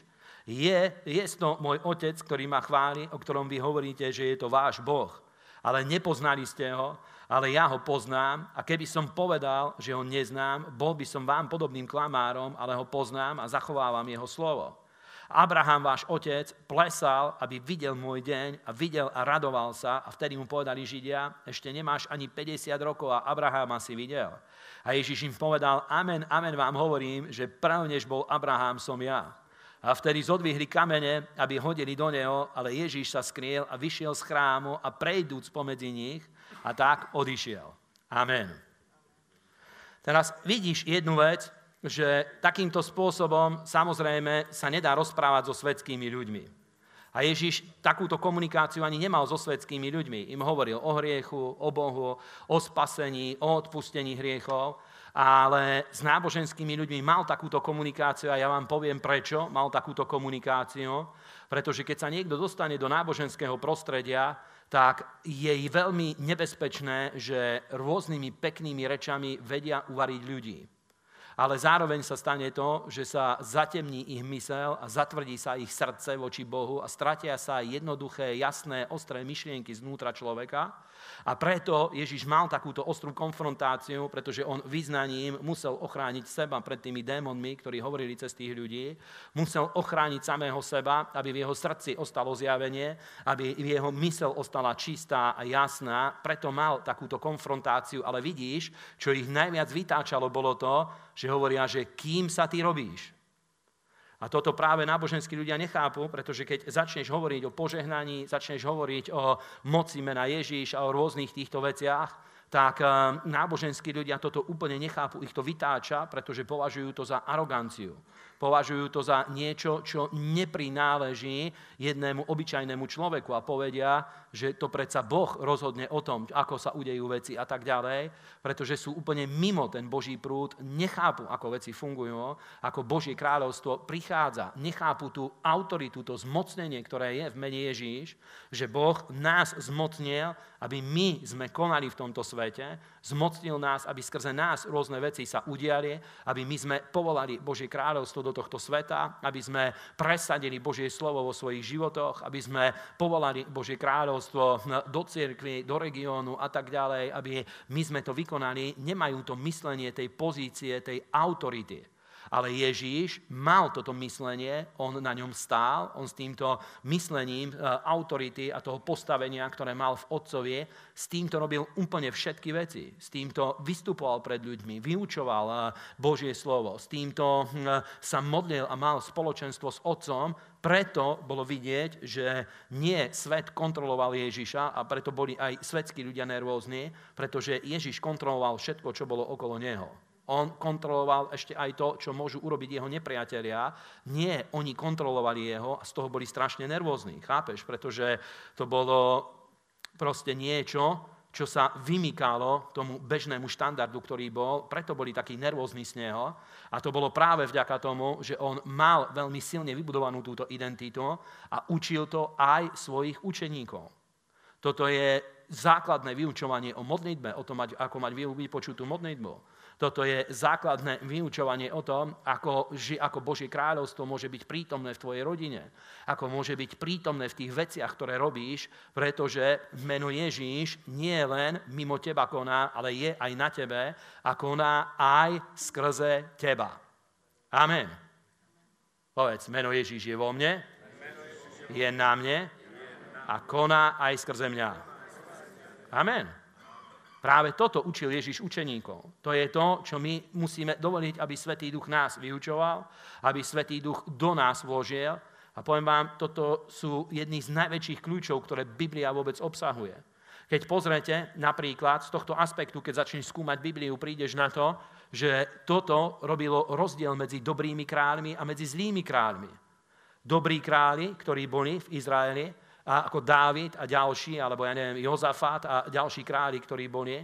je, je to môj otec, ktorý ma chváli, o ktorom vy hovoríte, že je to váš Boh. Ale nepoznali ste ho, ale ja ho poznám a keby som povedal, že ho neznám, bol by som vám podobným klamárom, ale ho poznám a zachovávam jeho slovo. Abraham, váš otec, plesal, aby videl môj deň a videl a radoval sa a vtedy mu povedali Židia, ešte nemáš ani 50 rokov a Abrahama si videl. A Ježiš im povedal, amen, amen vám hovorím, že prv než bol Abraham som ja. A vtedy zodvihli kamene, aby hodili do neho, ale Ježíš sa skriel a vyšiel z chrámu a prejdúc pomedzi nich, a tak odišiel. Amen. Teraz vidíš jednu vec, že takýmto spôsobom samozrejme sa nedá rozprávať so svetskými ľuďmi. A Ježiš takúto komunikáciu ani nemal so svetskými ľuďmi. Im hovoril o hriechu, o Bohu, o spasení, o odpustení hriechov, ale s náboženskými ľuďmi mal takúto komunikáciu a ja vám poviem prečo mal takúto komunikáciu. Pretože keď sa niekto dostane do náboženského prostredia, tak je veľmi nebezpečné, že rôznymi peknými rečami vedia uvariť ľudí ale zároveň sa stane to, že sa zatemní ich mysel a zatvrdí sa ich srdce voči Bohu a stratia sa jednoduché, jasné, ostré myšlienky znútra človeka. A preto Ježiš mal takúto ostrú konfrontáciu, pretože on vyznaním musel ochrániť seba pred tými démonmi, ktorí hovorili cez tých ľudí. Musel ochrániť samého seba, aby v jeho srdci ostalo zjavenie, aby v jeho mysel ostala čistá a jasná. Preto mal takúto konfrontáciu. Ale vidíš, čo ich najviac vytáčalo, bolo to, že hovoria, že kým sa ty robíš. A toto práve náboženskí ľudia nechápu, pretože keď začneš hovoriť o požehnaní, začneš hovoriť o moci mena Ježíš a o rôznych týchto veciach, tak eh, náboženskí ľudia toto úplne nechápu, ich to vytáča, pretože považujú to za aroganciu. Považujú to za niečo, čo neprináleží jednému obyčajnému človeku a povedia, že to predsa Boh rozhodne o tom, ako sa udejú veci a tak ďalej, pretože sú úplne mimo ten Boží prúd, nechápu, ako veci fungujú, ako Božie kráľovstvo prichádza, nechápu tú autoritu, to zmocnenie, ktoré je v mene Ježíš, že Boh nás zmocnil, aby my sme konali v tomto svete, zmocnil nás, aby skrze nás rôzne veci sa udiali, aby my sme povolali Božie kráľovstvo do tohto sveta, aby sme presadili Božie slovo vo svojich životoch, aby sme povolali Božie kráľovstvo do cirkvi, do regiónu a tak ďalej, aby my sme to vykonali, nemajú to myslenie tej pozície, tej autority. Ale Ježíš mal toto myslenie, on na ňom stál, on s týmto myslením e, autority a toho postavenia, ktoré mal v Otcovie, s týmto robil úplne všetky veci. S týmto vystupoval pred ľuďmi, vyučoval e, Božie slovo, s týmto e, sa modlil a mal spoločenstvo s Otcom, preto bolo vidieť, že nie svet kontroloval Ježiša a preto boli aj svetskí ľudia nervózni, pretože Ježiš kontroloval všetko, čo bolo okolo neho. On kontroloval ešte aj to, čo môžu urobiť jeho nepriatelia. Nie, oni kontrolovali jeho a z toho boli strašne nervózni. Chápeš? Pretože to bolo proste niečo, čo sa vymykalo tomu bežnému štandardu, ktorý bol, preto boli takí nervózni z neho. A to bolo práve vďaka tomu, že on mal veľmi silne vybudovanú túto identitu a učil to aj svojich učeníkov. Toto je základné vyučovanie o modlitbe, o tom, ako mať vypočutú modlitbu. Toto je základné vyučovanie o tom, ako, ako Božie kráľovstvo môže byť prítomné v tvojej rodine, ako môže byť prítomné v tých veciach, ktoré robíš, pretože meno Ježíš nie len mimo teba koná, ale je aj na tebe a koná aj skrze teba. Amen. Povedz, meno Ježíš je vo mne, je na mne a koná aj skrze mňa. Amen. Práve toto učil Ježiš učeníkov. To je to, čo my musíme dovoliť, aby Svetý Duch nás vyučoval, aby Svetý Duch do nás vložil. A poviem vám, toto sú jedny z najväčších kľúčov, ktoré Biblia vôbec obsahuje. Keď pozrete napríklad z tohto aspektu, keď začneš skúmať Bibliu, prídeš na to, že toto robilo rozdiel medzi dobrými kráľmi a medzi zlými kráľmi. Dobrí králi, ktorí boli v Izraeli, ako Dávid a ďalší, alebo ja neviem, Jozafat a ďalší králi, ktorí boli,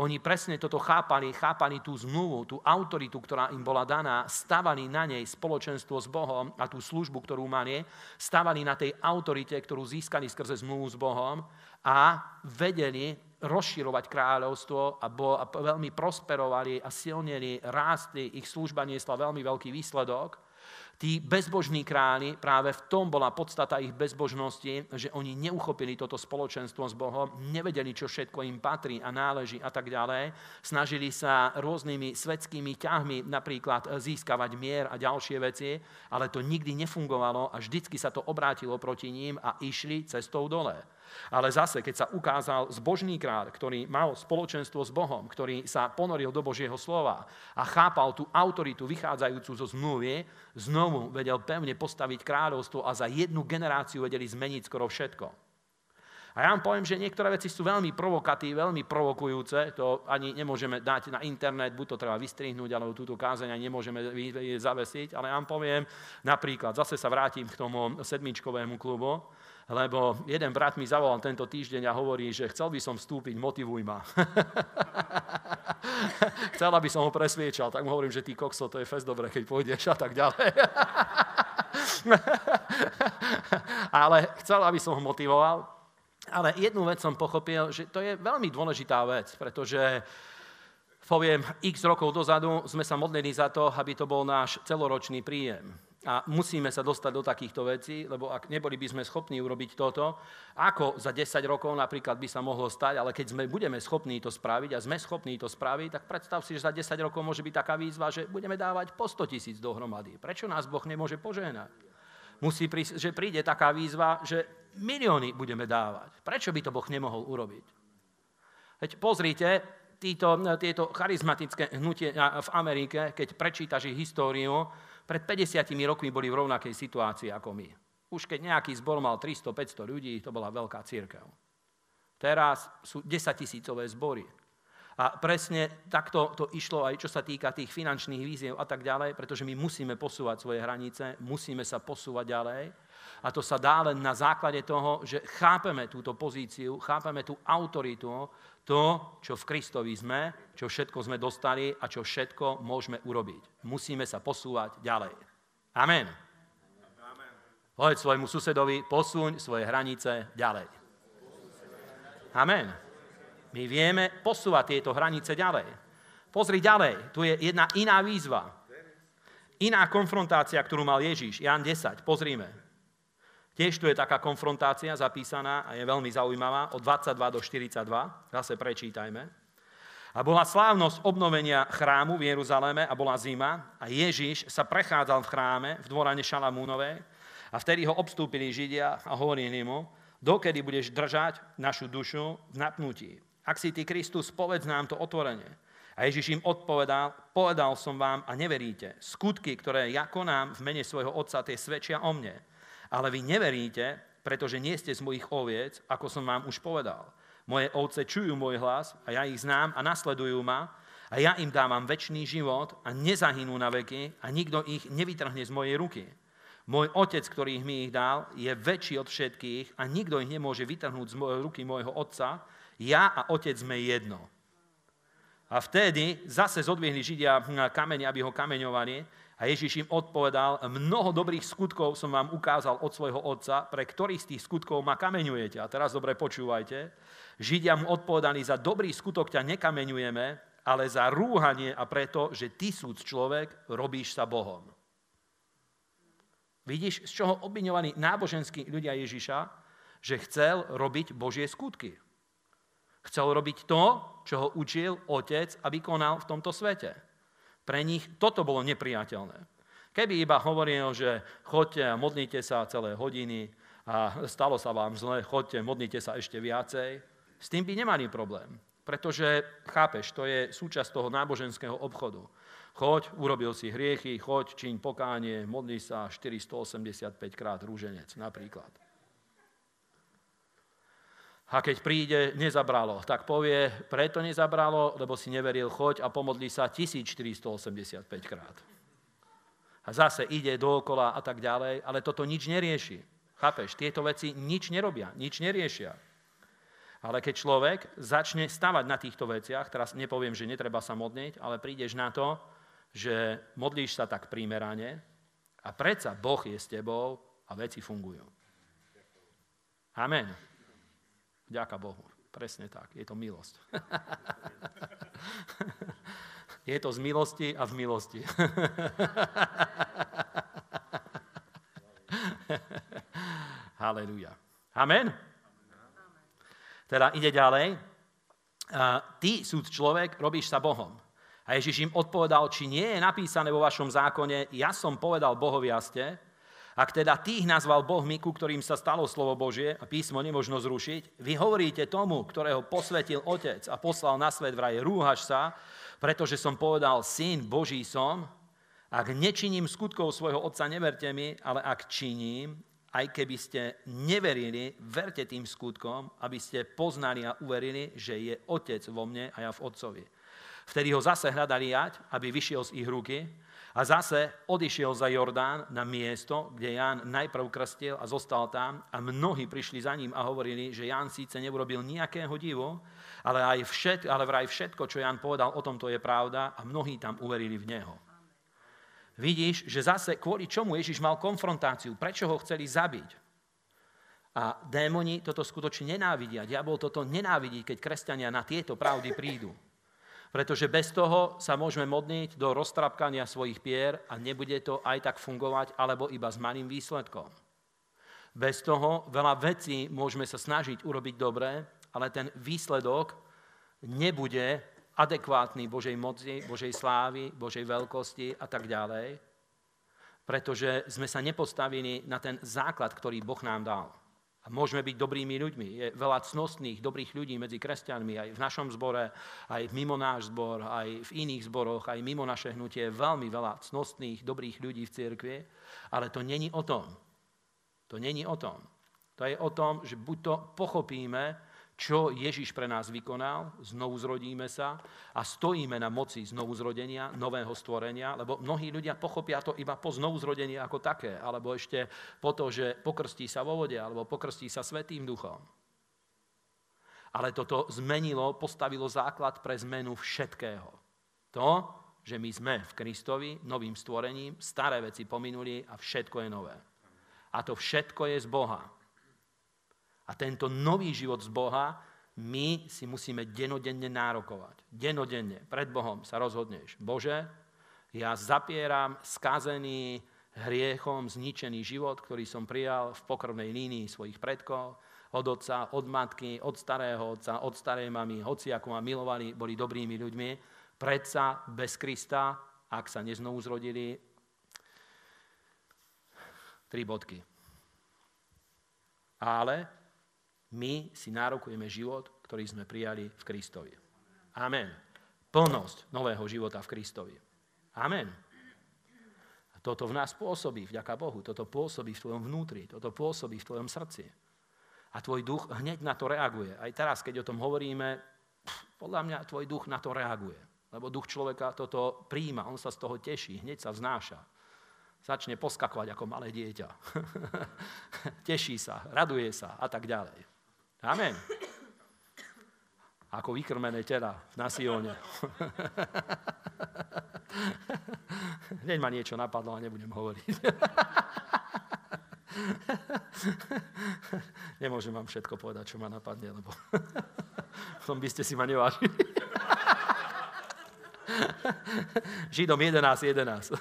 oni presne toto chápali, chápali tú zmluvu, tú autoritu, ktorá im bola daná, stavali na nej spoločenstvo s Bohom a tú službu, ktorú mali, stavali na tej autorite, ktorú získali skrze zmluvu s Bohom a vedeli rozširovať kráľovstvo a, bo, a veľmi prosperovali a silnili, rástli, ich služba niesla veľmi veľký výsledok Tí bezbožní králi, práve v tom bola podstata ich bezbožnosti, že oni neuchopili toto spoločenstvo s Bohom, nevedeli, čo všetko im patrí a náleží a tak ďalej. Snažili sa rôznymi svetskými ťahmi napríklad získavať mier a ďalšie veci, ale to nikdy nefungovalo a vždycky sa to obrátilo proti ním a išli cestou dole. Ale zase, keď sa ukázal zbožný kráľ, ktorý mal spoločenstvo s Bohom, ktorý sa ponoril do Božieho slova a chápal tú autoritu vychádzajúcu zo zmluvy, znovu vedel pevne postaviť kráľovstvo a za jednu generáciu vedeli zmeniť skoro všetko. A ja vám poviem, že niektoré veci sú veľmi provokatívne, veľmi provokujúce, to ani nemôžeme dať na internet, buď to treba vystrihnúť, alebo túto kázeň ani nemôžeme zavesiť, ale ja vám poviem, napríklad, zase sa vrátim k tomu sedmičkovému klubu, lebo jeden brat mi zavolal tento týždeň a hovorí, že chcel by som vstúpiť, motivuj ma. chcel, aby som ho presviečal, tak mu hovorím, že ty kokso, to je fest dobre, keď pôjdeš a tak ďalej. Ale chcel, aby som ho motivoval. Ale jednu vec som pochopil, že to je veľmi dôležitá vec, pretože poviem, x rokov dozadu sme sa modlili za to, aby to bol náš celoročný príjem. A musíme sa dostať do takýchto vecí, lebo ak neboli by sme schopní urobiť toto, ako za 10 rokov napríklad by sa mohlo stať, ale keď sme budeme schopní to spraviť a sme schopní to spraviť, tak predstav si, že za 10 rokov môže byť taká výzva, že budeme dávať po 100 tisíc dohromady. Prečo nás Boh nemôže požehnať? Musí prísť, že príde taká výzva, že milióny budeme dávať. Prečo by to Boh nemohol urobiť? Veď pozrite, títo, tieto charizmatické hnutie v Amerike, keď prečítaš ich históriu, pred 50 rokmi boli v rovnakej situácii ako my. Už keď nejaký zbor mal 300-500 ľudí, to bola veľká církev. Teraz sú 10 tisícové zbory. A presne takto to išlo aj čo sa týka tých finančných víziev a tak ďalej, pretože my musíme posúvať svoje hranice, musíme sa posúvať ďalej. A to sa dá len na základe toho, že chápeme túto pozíciu, chápeme tú autoritu, to, čo v Kristovi sme, čo všetko sme dostali a čo všetko môžeme urobiť. Musíme sa posúvať ďalej. Amen. Amen. Povedz svojmu susedovi, posuň svoje hranice ďalej. Amen. My vieme posúvať tieto hranice ďalej. Pozri ďalej, tu je jedna iná výzva. Iná konfrontácia, ktorú mal Ježíš. Jan 10, pozrime. Tiež tu je taká konfrontácia zapísaná a je veľmi zaujímavá od 22 do 42. Zase prečítajme. A bola slávnosť obnovenia chrámu v Jeruzaleme a bola zima a Ježiš sa prechádzal v chráme v dvorane Šalamúnovej a vtedy ho obstúpili Židia a hovorili mu, dokedy budeš držať našu dušu v napnutí. Ak si ty Kristus, povedz nám to otvorene. A Ježiš im odpovedal, povedal som vám a neveríte. Skutky, ktoré ja konám v mene svojho Otca, tie svedčia o mne. Ale vy neveríte, pretože nie ste z mojich oviec, ako som vám už povedal. Moje ovce čujú môj hlas a ja ich znám a nasledujú ma a ja im dávam väčší život a nezahynú na veky a nikto ich nevytrhne z mojej ruky. Môj otec, ktorý mi ich dal, je väčší od všetkých a nikto ich nemôže vytrhnúť z ruky môjho otca. Ja a otec sme jedno. A vtedy zase zodvihli Židia kameň, aby ho kameňovali a Ježiš im odpovedal, mnoho dobrých skutkov som vám ukázal od svojho otca, pre ktorých z tých skutkov ma kameňujete. A teraz dobre počúvajte. Židia mu odpovedali, za dobrý skutok ťa nekameňujeme, ale za rúhanie a preto, že ty súd človek, robíš sa Bohom. Vidíš, z čoho obviňovaní náboženskí ľudia Ježiša, že chcel robiť Božie skutky. Chcel robiť to, čo ho učil otec a vykonal v tomto svete. Pre nich toto bolo nepriateľné. Keby iba hovoril, že chodte a modlite sa celé hodiny a stalo sa vám zle, chodte, modlite sa ešte viacej, s tým by nemali problém. Pretože, chápeš, to je súčasť toho náboženského obchodu. Choď, urobil si hriechy, choď, čiň pokánie, modli sa 485 krát rúženec napríklad. A keď príde, nezabralo, tak povie, preto nezabralo, lebo si neveril, choď a pomodli sa 1485 krát. A zase ide dookola a tak ďalej, ale toto nič nerieši. Chápeš, tieto veci nič nerobia, nič neriešia. Ale keď človek začne stavať na týchto veciach, teraz nepoviem, že netreba sa modliť, ale prídeš na to, že modlíš sa tak primerane a predsa Boh je s tebou a veci fungujú. Amen. Ďaká Bohu. Presne tak. Je to milosť. je to z milosti a v milosti. Halelujá. Amen. Teda ide ďalej. Ty, súd človek, robíš sa Bohom. A Ježiš im odpovedal, či nie je napísané vo vašom zákone, ja som povedal Bohovi a ste, ak teda tých nazval Bohmi, ku ktorým sa stalo slovo Božie a písmo nemožno zrušiť, vy hovoríte tomu, ktorého posvetil Otec a poslal na svet vraj, rúhaš sa, pretože som povedal, syn Boží som, ak nečiním skutkov svojho Otca, neverte mi, ale ak činím, aj keby ste neverili, verte tým skutkom, aby ste poznali a uverili, že je Otec vo mne a ja v Otcovi. Vtedy ho zase hľadali jať, aby vyšiel z ich ruky a zase odišiel za Jordán na miesto, kde Ján najprv krstil a zostal tam a mnohí prišli za ním a hovorili, že Ján síce neurobil nejakého divu, ale, aj všet, ale vraj všetko, čo Ján povedal o tomto je pravda a mnohí tam uverili v Neho. Vidíš, že zase kvôli čomu Ježiš mal konfrontáciu, prečo ho chceli zabiť. A démoni toto skutočne nenávidia. Diabol toto nenávidí, keď kresťania na tieto pravdy prídu. Pretože bez toho sa môžeme modniť do roztrapkania svojich pier a nebude to aj tak fungovať, alebo iba s malým výsledkom. Bez toho veľa vecí môžeme sa snažiť urobiť dobre, ale ten výsledok nebude adekvátny Božej moci, Božej slávy, Božej veľkosti a tak ďalej, pretože sme sa nepostavili na ten základ, ktorý Boh nám dal. A môžeme byť dobrými ľuďmi. Je veľa cnostných, dobrých ľudí medzi kresťanmi, aj v našom zbore, aj mimo náš zbor, aj v iných zboroch, aj mimo naše hnutie. Veľmi veľa cnostných, dobrých ľudí v cirkvi, ale to není o tom. To není o tom. To je o tom, že buď to pochopíme, čo Ježiš pre nás vykonal, znovu zrodíme sa a stojíme na moci znovu zrodenia, nového stvorenia, lebo mnohí ľudia pochopia to iba po znovu zrodení ako také, alebo ešte po to, že pokrstí sa vo vode, alebo pokrstí sa Svetým duchom. Ale toto zmenilo, postavilo základ pre zmenu všetkého. To, že my sme v Kristovi, novým stvorením, staré veci pominuli a všetko je nové. A to všetko je z Boha. A tento nový život z Boha my si musíme denodenne nárokovať. Denodenne pred Bohom sa rozhodneš. Bože, ja zapieram skazený hriechom zničený život, ktorý som prijal v pokrvnej línii svojich predkov, od otca, od matky, od starého otca, od starej mamy, hoci ako ma milovali, boli dobrými ľuďmi. Predsa bez Krista, ak sa neznovu zrodili, tri bodky. Ale my si nárokujeme život, ktorý sme prijali v Kristovi. Amen. Plnosť nového života v Kristovi. Amen. A toto v nás pôsobí, vďaka Bohu. Toto pôsobí v tvojom vnútri, toto pôsobí v tvojom srdci. A tvoj duch hneď na to reaguje. Aj teraz, keď o tom hovoríme, podľa mňa tvoj duch na to reaguje. Lebo duch človeka toto príjma, on sa z toho teší, hneď sa vznáša. Začne poskakovať ako malé dieťa. Teší sa, raduje sa a tak ďalej. Amen. Ako vykrmené tela na Sione. Hneď ma niečo napadlo a nebudem hovoriť. Nemôžem vám všetko povedať, čo ma napadne, lebo tom by ste si ma nevážili. Židom 11, 11.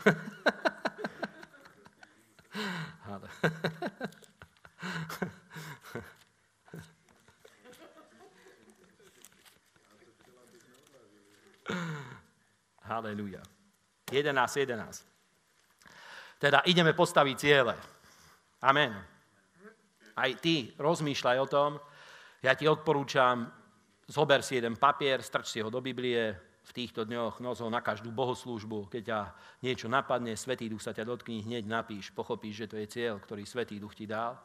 11, 11. Teda ideme postaviť ciele. Amen. Aj ty rozmýšľaj o tom. Ja ti odporúčam, zober si jeden papier, strč si ho do Biblie, v týchto dňoch nos ho na každú bohoslúžbu. Keď ťa niečo napadne, Svetý Duch sa ťa dotkne, hneď napíš, pochopíš, že to je cieľ, ktorý Svetý Duch ti dal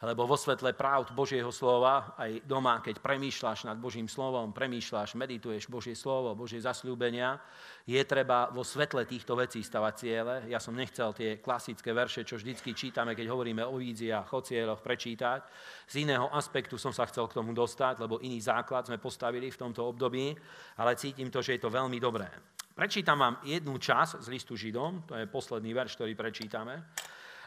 lebo vo svetle pravd Božieho slova, aj doma, keď premýšľaš nad Božím slovom, premýšľaš, medituješ Božie slovo, Božie zasľúbenia, je treba vo svetle týchto vecí stavať ciele. Ja som nechcel tie klasické verše, čo vždycky čítame, keď hovoríme o víziách, o cieľoch, prečítať. Z iného aspektu som sa chcel k tomu dostať, lebo iný základ sme postavili v tomto období, ale cítim to, že je to veľmi dobré. Prečítam vám jednu časť z listu Židom, to je posledný verš, ktorý prečítame.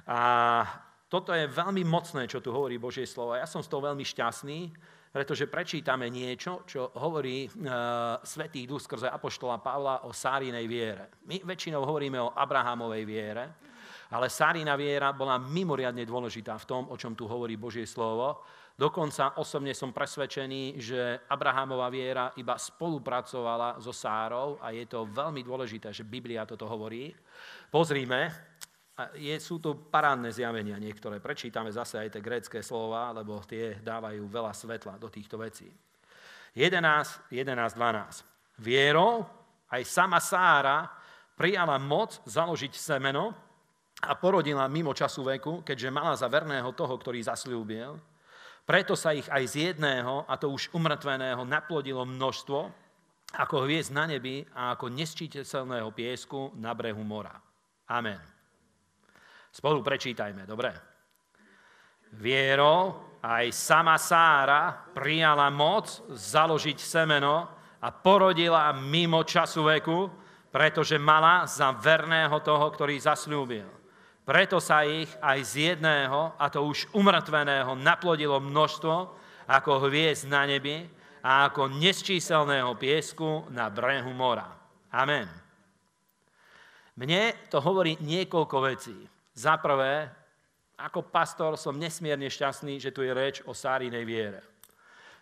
A toto je veľmi mocné, čo tu hovorí Božie slovo. Ja som z toho veľmi šťastný, pretože prečítame niečo, čo hovorí uh, Svetý Duch skrze Apoštola Pavla o Sárinej viere. My väčšinou hovoríme o Abrahamovej viere, ale Sárina viera bola mimoriadne dôležitá v tom, o čom tu hovorí Božie slovo. Dokonca osobne som presvedčený, že Abrahamová viera iba spolupracovala so Sárou a je to veľmi dôležité, že Biblia toto hovorí. Pozrime, je, sú to parádne zjavenia niektoré. Prečítame zase aj tie grécké slova, lebo tie dávajú veľa svetla do týchto vecí. 11, 11, 12. Vierou aj sama Sára prijala moc založiť semeno a porodila mimo času veku, keďže mala za verného toho, ktorý zasľúbil. Preto sa ich aj z jedného, a to už umrtveného, naplodilo množstvo, ako hviezd na nebi a ako nesčiteľného piesku na brehu mora. Amen. Spolu prečítajme, dobre? Vierou aj sama Sára prijala moc založiť semeno a porodila mimo času veku, pretože mala za verného toho, ktorý zasľúbil. Preto sa ich aj z jedného, a to už umrtveného, naplodilo množstvo, ako hviezd na nebi a ako nesčíselného piesku na brehu mora. Amen. Mne to hovorí niekoľko vecí. Za prvé, ako pastor som nesmierne šťastný, že tu je reč o Sárinej viere.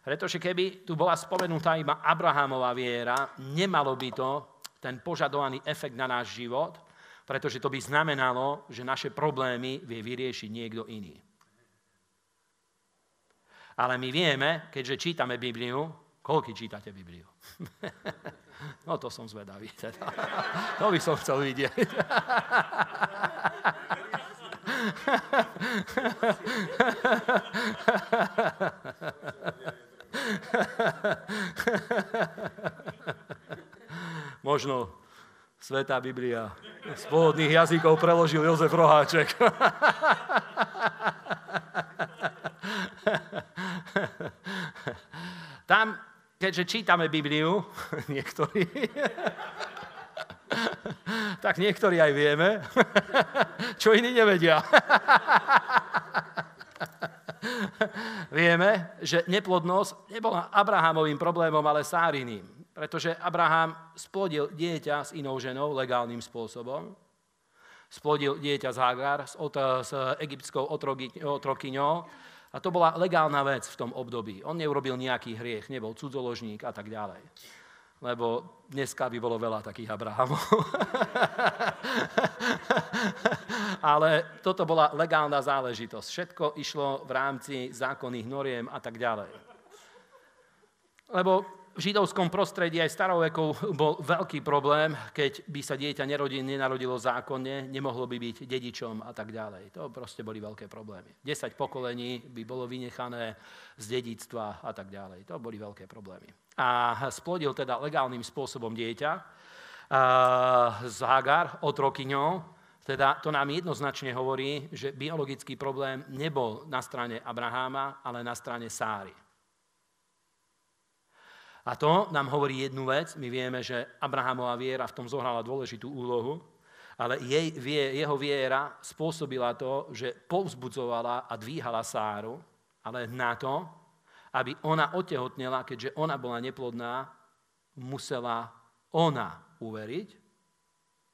Pretože keby tu bola spomenutá iba Abrahamová viera, nemalo by to ten požadovaný efekt na náš život, pretože to by znamenalo, že naše problémy vie vyriešiť niekto iný. Ale my vieme, keďže čítame Bibliu, koľky čítate Bibliu? no to som zvedavý. Teda. To by som chcel vidieť. Možno Svetá Biblia z pôvodných jazykov preložil Jozef Roháček. Tam, keďže čítame Bibliu, niektorí, tak niektorí aj vieme, čo iní nevedia. vieme, že neplodnosť nebola Abrahamovým problémom, ale Sáriným. Pretože Abraham splodil dieťa s inou ženou legálnym spôsobom. Splodil dieťa z Hagar s, s egyptskou otrokyňou. A to bola legálna vec v tom období. On neurobil nejaký hriech, nebol cudzoložník a tak ďalej lebo dneska by bolo veľa takých Abrahamov. Ale toto bola legálna záležitosť. Všetko išlo v rámci zákonných noriem a tak ďalej. Lebo v židovskom prostredí aj starovekou bol veľký problém, keď by sa dieťa nerodí, nenarodilo zákonne, nemohlo by byť dedičom a tak ďalej. To proste boli veľké problémy. 10 pokolení by bolo vynechané z dedictva a tak ďalej. To boli veľké problémy. A splodil teda legálnym spôsobom dieťa z Hagar, otrokyňou, teda to nám jednoznačne hovorí, že biologický problém nebol na strane Abraháma, ale na strane Sáry. A to nám hovorí jednu vec. My vieme, že Abrahamová viera v tom zohrala dôležitú úlohu. ale jej, jeho viera spôsobila to, že povzbudzovala a dvíhala Sáru, ale na to, aby ona otehotnela, keďže ona bola neplodná, musela ona uveriť.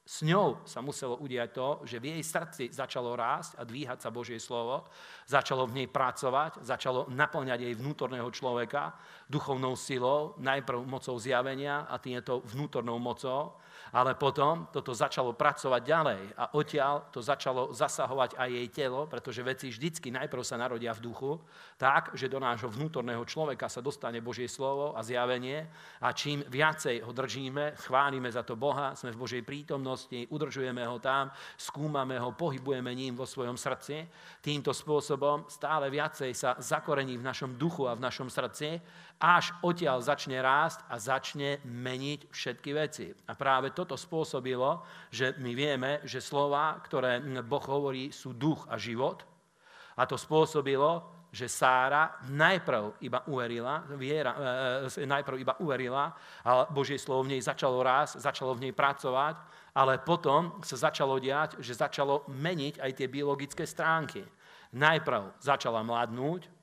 S ňou sa muselo udiať to, že v jej srdci začalo rásť a dvíhať sa Božie slovo, začalo v nej pracovať, začalo naplňať jej vnútorného človeka duchovnou silou, najprv mocou zjavenia a týmto vnútornou mocou, ale potom toto začalo pracovať ďalej a odtiaľ to začalo zasahovať aj jej telo, pretože veci vždycky najprv sa narodia v duchu, tak, že do nášho vnútorného človeka sa dostane Božie slovo a zjavenie a čím viacej ho držíme, chválime za to Boha, sme v Božej prítomnosti, udržujeme ho tam, skúmame ho, pohybujeme ním vo svojom srdci, týmto spôsobom stále viacej sa zakorení v našom duchu a v našom srdci až odtiaľ začne rásť a začne meniť všetky veci. A práve toto spôsobilo, že my vieme, že slova, ktoré Boh hovorí, sú duch a život. A to spôsobilo, že Sára najprv iba uverila, viera, e, e najprv iba uverila, a Božie slovo v nej začalo rásť, začalo v nej pracovať, ale potom sa začalo diať, že začalo meniť aj tie biologické stránky. Najprv začala mladnúť,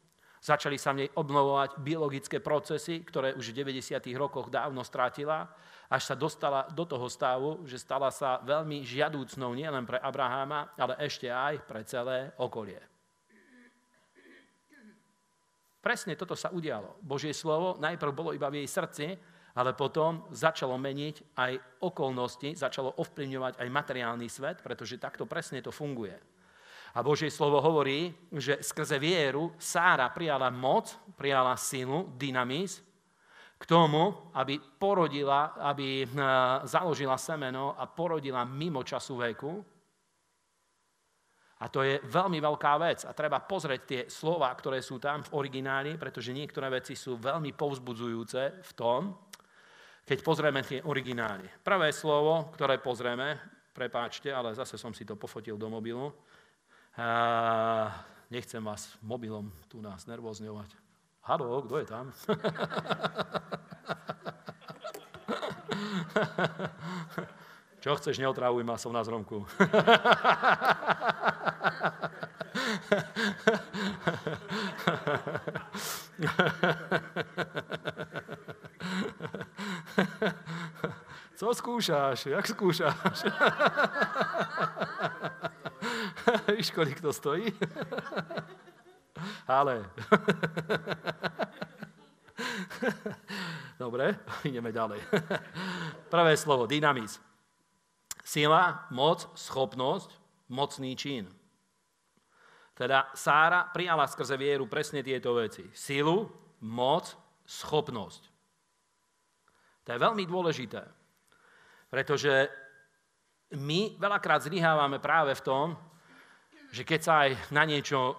Začali sa v nej obnovovať biologické procesy, ktoré už v 90. rokoch dávno strátila, až sa dostala do toho stavu, že stala sa veľmi žiadúcnou nielen pre Abraháma, ale ešte aj pre celé okolie. Presne toto sa udialo. Božie slovo najprv bolo iba v jej srdci, ale potom začalo meniť aj okolnosti, začalo ovplyvňovať aj materiálny svet, pretože takto presne to funguje. A Božie slovo hovorí, že skrze vieru Sára prijala moc, prijala silu, dynamis, k tomu, aby porodila, aby eh, založila semeno a porodila mimo času veku. A to je veľmi veľká vec. A treba pozrieť tie slova, ktoré sú tam v origináli, pretože niektoré veci sú veľmi povzbudzujúce v tom, keď pozrieme tie originály. Prvé slovo, ktoré pozrieme, prepáčte, ale zase som si to pofotil do mobilu, nechcem vás mobilom tu nás nervózňovať. Halo, kto je tam? Čo chceš, neotravuj ma, som na zromku. Co skúšaš? Jak skúšaš? Víš, kolik to stojí? Ale. Dobre, ideme ďalej. Prvé slovo, dynamis. Sila, moc, schopnosť, mocný čin. Teda Sára prijala skrze vieru presne tieto veci. Silu, moc, schopnosť. To je veľmi dôležité, pretože my veľakrát zlyhávame práve v tom, že keď sa aj na niečo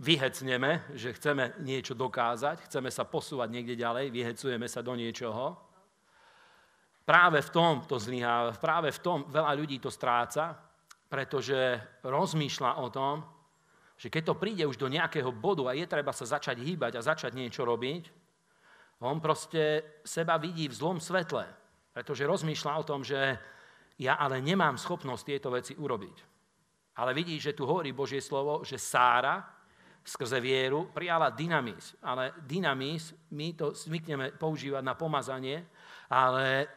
vyhecneme, že chceme niečo dokázať, chceme sa posúvať niekde ďalej, vyhecujeme sa do niečoho, práve v tom to zlyháva, práve v tom veľa ľudí to stráca, pretože rozmýšľa o tom, že keď to príde už do nejakého bodu a je treba sa začať hýbať a začať niečo robiť, on proste seba vidí v zlom svetle, pretože rozmýšľa o tom, že ja ale nemám schopnosť tieto veci urobiť. Ale vidí, že tu hovorí Božie slovo, že Sára skrze vieru prijala dynamis. Ale dynamis, my to zvykneme používať na pomazanie, ale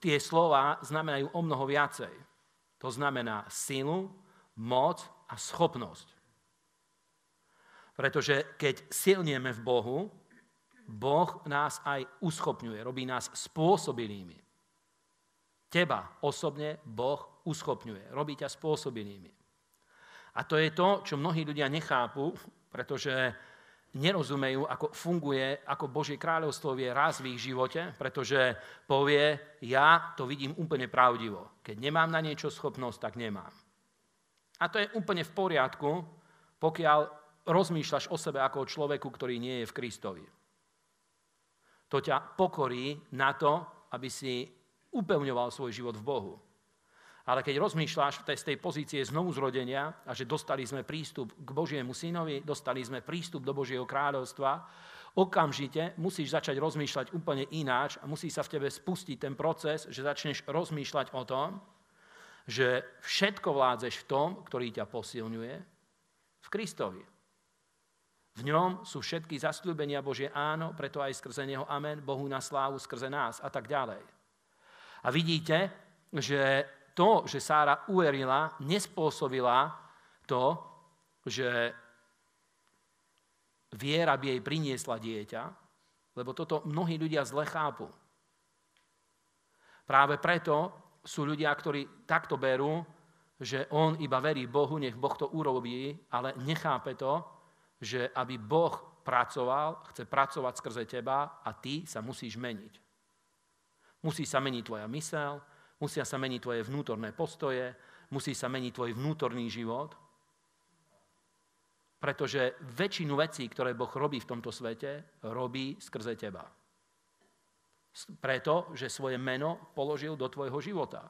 tie slova znamenajú o mnoho viacej. To znamená silu, moc a schopnosť. Pretože keď silnieme v Bohu, Boh nás aj uschopňuje, robí nás spôsobilými. Teba osobne Boh uschopňuje, robí ťa spôsobilými. A to je to, čo mnohí ľudia nechápu, pretože nerozumejú, ako funguje, ako Božie kráľovstvo vie raz v ich živote, pretože povie, ja to vidím úplne pravdivo. Keď nemám na niečo schopnosť, tak nemám. A to je úplne v poriadku, pokiaľ rozmýšľaš o sebe ako o človeku, ktorý nie je v Kristovi. To ťa pokorí na to, aby si upevňoval svoj život v Bohu. Ale keď rozmýšľaš z tej pozície znovu zrodenia a že dostali sme prístup k Božiemu synovi, dostali sme prístup do Božieho kráľovstva, okamžite musíš začať rozmýšľať úplne ináč a musí sa v tebe spustiť ten proces, že začneš rozmýšľať o tom, že všetko vládzeš v tom, ktorý ťa posilňuje, v Kristovi. V ňom sú všetky zasľúbenia Božie áno, preto aj skrze Neho amen, Bohu na slávu skrze nás a tak ďalej. A vidíte, že to, že Sára uverila, nespôsobila to, že viera by jej priniesla dieťa, lebo toto mnohí ľudia zle chápu. Práve preto sú ľudia, ktorí takto berú, že on iba verí Bohu, nech Boh to urobí, ale nechápe to, že aby Boh pracoval, chce pracovať skrze teba a ty sa musíš meniť. Musí sa meniť tvoja mysel, musia sa meniť tvoje vnútorné postoje, musí sa meniť tvoj vnútorný život. Pretože väčšinu vecí, ktoré Boh robí v tomto svete, robí skrze teba. Preto, že svoje meno položil do tvojho života.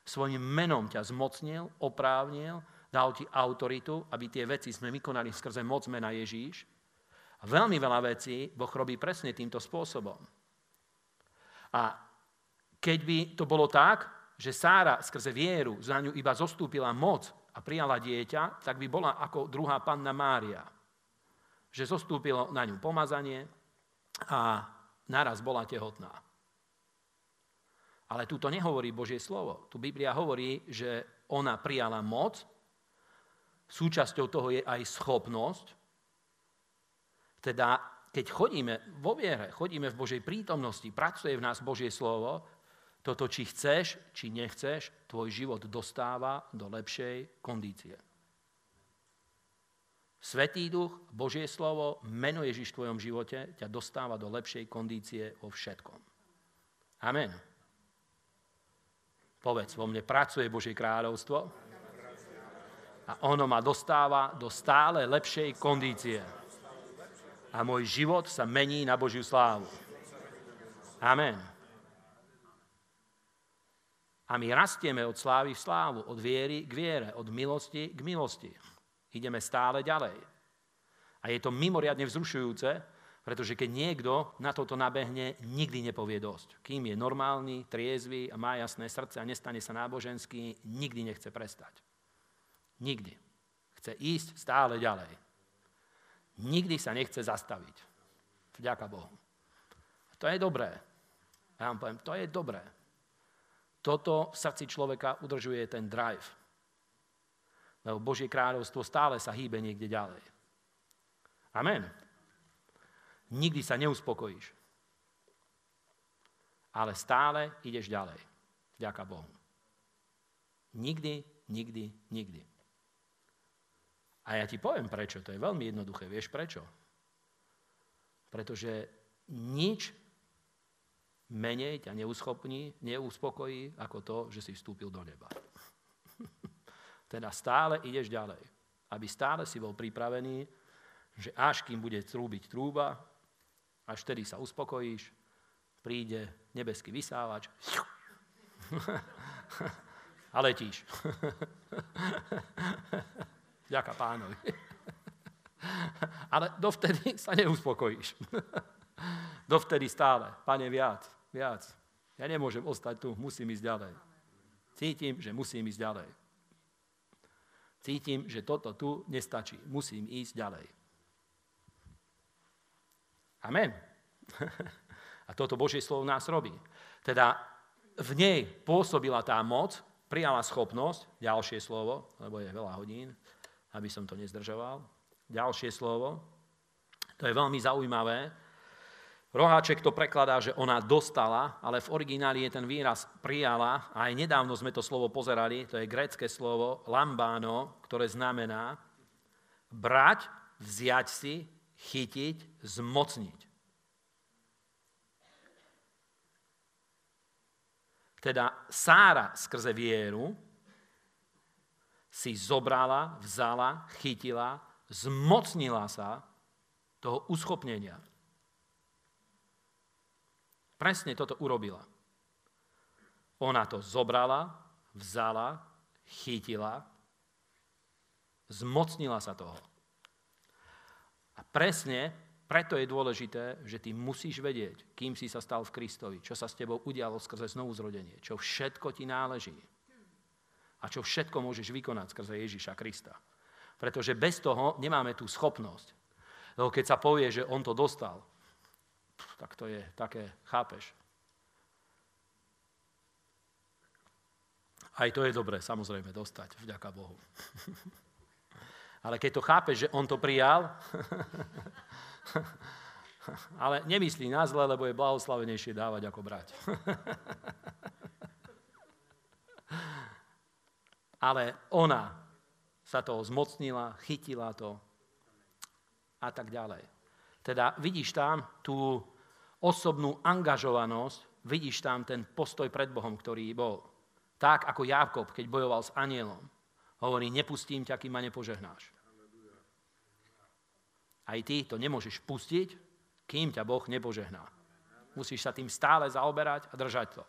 Svojim menom ťa zmocnil, oprávnil, dal ti autoritu, aby tie veci sme vykonali skrze moc mena Ježíš. A veľmi veľa vecí Boh robí presne týmto spôsobom. A keď by to bolo tak, že Sára skrze vieru za ňu iba zostúpila moc a prijala dieťa, tak by bola ako druhá panna Mária. Že zostúpilo na ňu pomazanie a naraz bola tehotná. Ale tu to nehovorí Božie slovo. Tu Biblia hovorí, že ona prijala moc Súčasťou toho je aj schopnosť. Teda, keď chodíme vo viere, chodíme v Božej prítomnosti, pracuje v nás Božie slovo, toto, či chceš, či nechceš, tvoj život dostáva do lepšej kondície. Svetý duch, Božie slovo, meno Ježiš v tvojom živote ťa dostáva do lepšej kondície vo všetkom. Amen. Povedz, vo mne pracuje Božie kráľovstvo, a ono ma dostáva do stále lepšej kondície. A môj život sa mení na Božiu slávu. Amen. A my rastieme od slávy v slávu, od viery k viere, od milosti k milosti. Ideme stále ďalej. A je to mimoriadne vzrušujúce, pretože keď niekto na toto nabehne, nikdy nepovie dosť. Kým je normálny, triezvy a má jasné srdce a nestane sa náboženský, nikdy nechce prestať. Nikdy. Chce ísť stále ďalej. Nikdy sa nechce zastaviť. Vďaka Bohu. To je dobré. Ja vám poviem, to je dobré. Toto v srdci človeka udržuje ten drive. Lebo Božie kráľovstvo stále sa hýbe niekde ďalej. Amen. Nikdy sa neuspokojíš. Ale stále ideš ďalej. Vďaka Bohu. Nikdy, nikdy, nikdy. A ja ti poviem prečo. To je veľmi jednoduché. Vieš prečo? Pretože nič menej ťa neuschopní, neuspokojí ako to, že si vstúpil do neba. teda stále ideš ďalej. Aby stále si bol pripravený, že až kým bude trúbiť trúba, až vtedy sa uspokojíš, príde nebeský vysávač a letíš. Ďaká pánovi. Ale dovtedy sa neuspokojíš. Dovtedy stále. Pane, viac, viac. Ja nemôžem ostať tu, musím ísť ďalej. Cítim, že musím ísť ďalej. Cítim, že toto tu nestačí. Musím ísť ďalej. Amen. A toto Božie slovo nás robí. Teda v nej pôsobila tá moc, prijala schopnosť, ďalšie slovo, lebo je veľa hodín, aby som to nezdržoval. Ďalšie slovo, to je veľmi zaujímavé. Roháček to prekladá, že ona dostala, ale v origináli je ten výraz prijala a aj nedávno sme to slovo pozerali, to je grécké slovo lambáno, ktoré znamená brať, vziať si, chytiť, zmocniť. Teda Sára skrze vieru si zobrala, vzala, chytila, zmocnila sa toho uschopnenia. Presne toto urobila. Ona to zobrala, vzala, chytila, zmocnila sa toho. A presne preto je dôležité, že ty musíš vedieť, kým si sa stal v Kristovi, čo sa s tebou udialo skrze znovu zrodenie, čo všetko ti náleží. A čo všetko môžeš vykonať skrze Ježiša Krista. Pretože bez toho nemáme tú schopnosť. Lebo keď sa povie, že on to dostal, tak to je také, chápeš? Aj to je dobré, samozrejme, dostať, vďaka Bohu. Ale keď to chápeš, že on to prijal, ale nemyslí na zle, lebo je blahoslavenejšie dávať ako brať. ale ona sa toho zmocnila, chytila to a tak ďalej. Teda vidíš tam tú osobnú angažovanosť, vidíš tam ten postoj pred Bohom, ktorý bol. Tak ako Jákob, keď bojoval s anielom. Hovorí, nepustím ťa, kým ma nepožehnáš. Aj ty to nemôžeš pustiť, kým ťa Boh nepožehná. Musíš sa tým stále zaoberať a držať to.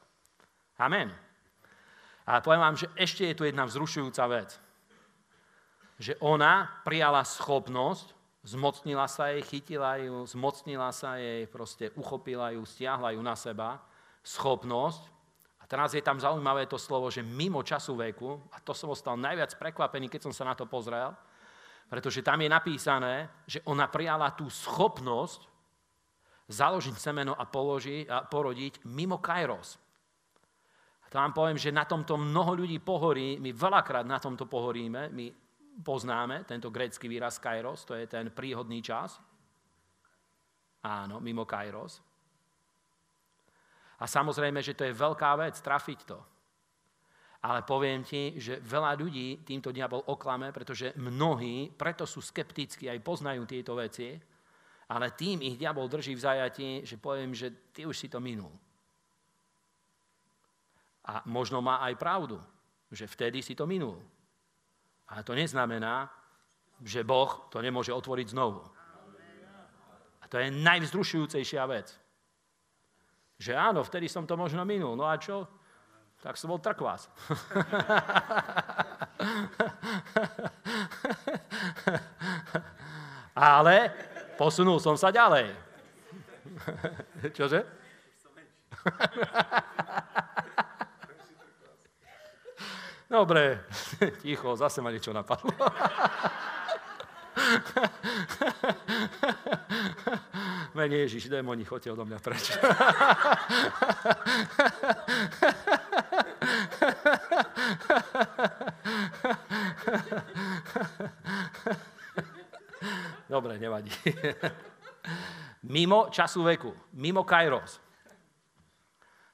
Amen. A poviem vám, že ešte je tu jedna vzrušujúca vec. Že ona prijala schopnosť, zmocnila sa jej, chytila ju, zmocnila sa jej, proste uchopila ju, stiahla ju na seba, schopnosť, teraz je tam zaujímavé to slovo, že mimo času veku, a to som ostal najviac prekvapený, keď som sa na to pozrel, pretože tam je napísané, že ona prijala tú schopnosť založiť semeno a, položi, a porodiť mimo Kairos. A to vám poviem, že na tomto mnoho ľudí pohorí, my veľakrát na tomto pohoríme, my poznáme tento grécky výraz Kairos, to je ten príhodný čas. Áno, mimo Kairos. A samozrejme, že to je veľká vec, trafiť to. Ale poviem ti, že veľa ľudí týmto diabol oklame, pretože mnohí preto sú skeptickí, aj poznajú tieto veci, ale tým ich diabol drží v zajati, že poviem, že ty už si to minul. A možno má aj pravdu, že vtedy si to minul. Ale to neznamená, že Boh to nemôže otvoriť znovu. A to je najvzrušujúcejšia vec. Že áno, vtedy som to možno minul. No a čo? Tak som bol trkvás. Ale posunul som sa ďalej. Čože? Dobre, ticho, zase ma niečo napadlo. Mene Ježiš, démoni, choďte odo mňa preč. Dobre, nevadí. Mimo času veku, mimo Kairos.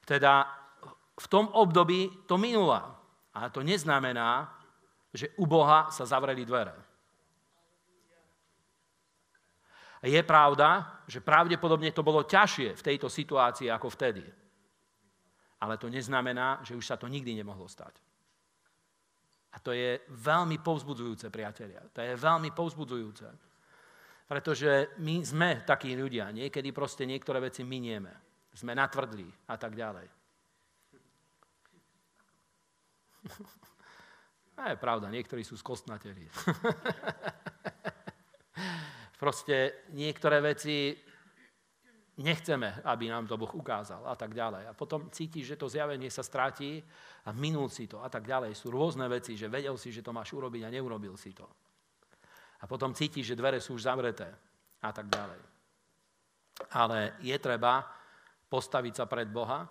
Teda v tom období to minula. Ale to neznamená, že u Boha sa zavreli dvere. Je pravda, že pravdepodobne to bolo ťažšie v tejto situácii ako vtedy. Ale to neznamená, že už sa to nikdy nemohlo stať. A to je veľmi povzbudzujúce, priatelia. To je veľmi povzbudzujúce. Pretože my sme takí ľudia. Niekedy proste niektoré veci minieme. Sme natvrdlí a tak ďalej. A je pravda, niektorí sú skostnateli. Proste niektoré veci nechceme, aby nám to Boh ukázal a tak ďalej. A potom cítiš, že to zjavenie sa stráti a minul si to a tak ďalej. Sú rôzne veci, že vedel si, že to máš urobiť a neurobil si to. A potom cítiš, že dvere sú už zavreté a tak ďalej. Ale je treba postaviť sa pred Boha.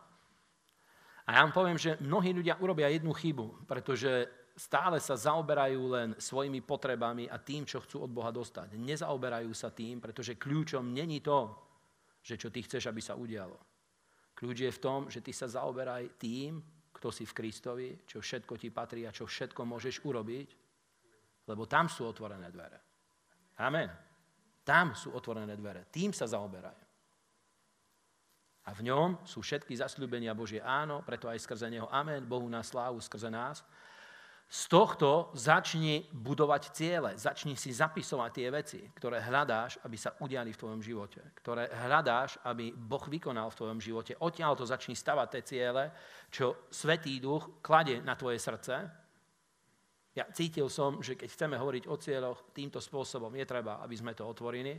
A ja vám poviem, že mnohí ľudia urobia jednu chybu, pretože stále sa zaoberajú len svojimi potrebami a tým, čo chcú od Boha dostať. Nezaoberajú sa tým, pretože kľúčom není to, že čo ty chceš, aby sa udialo. Kľúč je v tom, že ty sa zaoberaj tým, kto si v Kristovi, čo všetko ti patrí a čo všetko môžeš urobiť, lebo tam sú otvorené dvere. Amen. Tam sú otvorené dvere. Tým sa zaoberaj. A v ňom sú všetky zasľúbenia Božie áno, preto aj skrze Neho amen, Bohu na slávu skrze nás. Z tohto začni budovať ciele, začni si zapisovať tie veci, ktoré hľadáš, aby sa udiali v tvojom živote, ktoré hľadáš, aby Boh vykonal v tvojom živote. Odtiaľ to začni stavať tie ciele, čo Svetý Duch klade na tvoje srdce. Ja cítil som, že keď chceme hovoriť o cieľoch týmto spôsobom, je treba, aby sme to otvorili,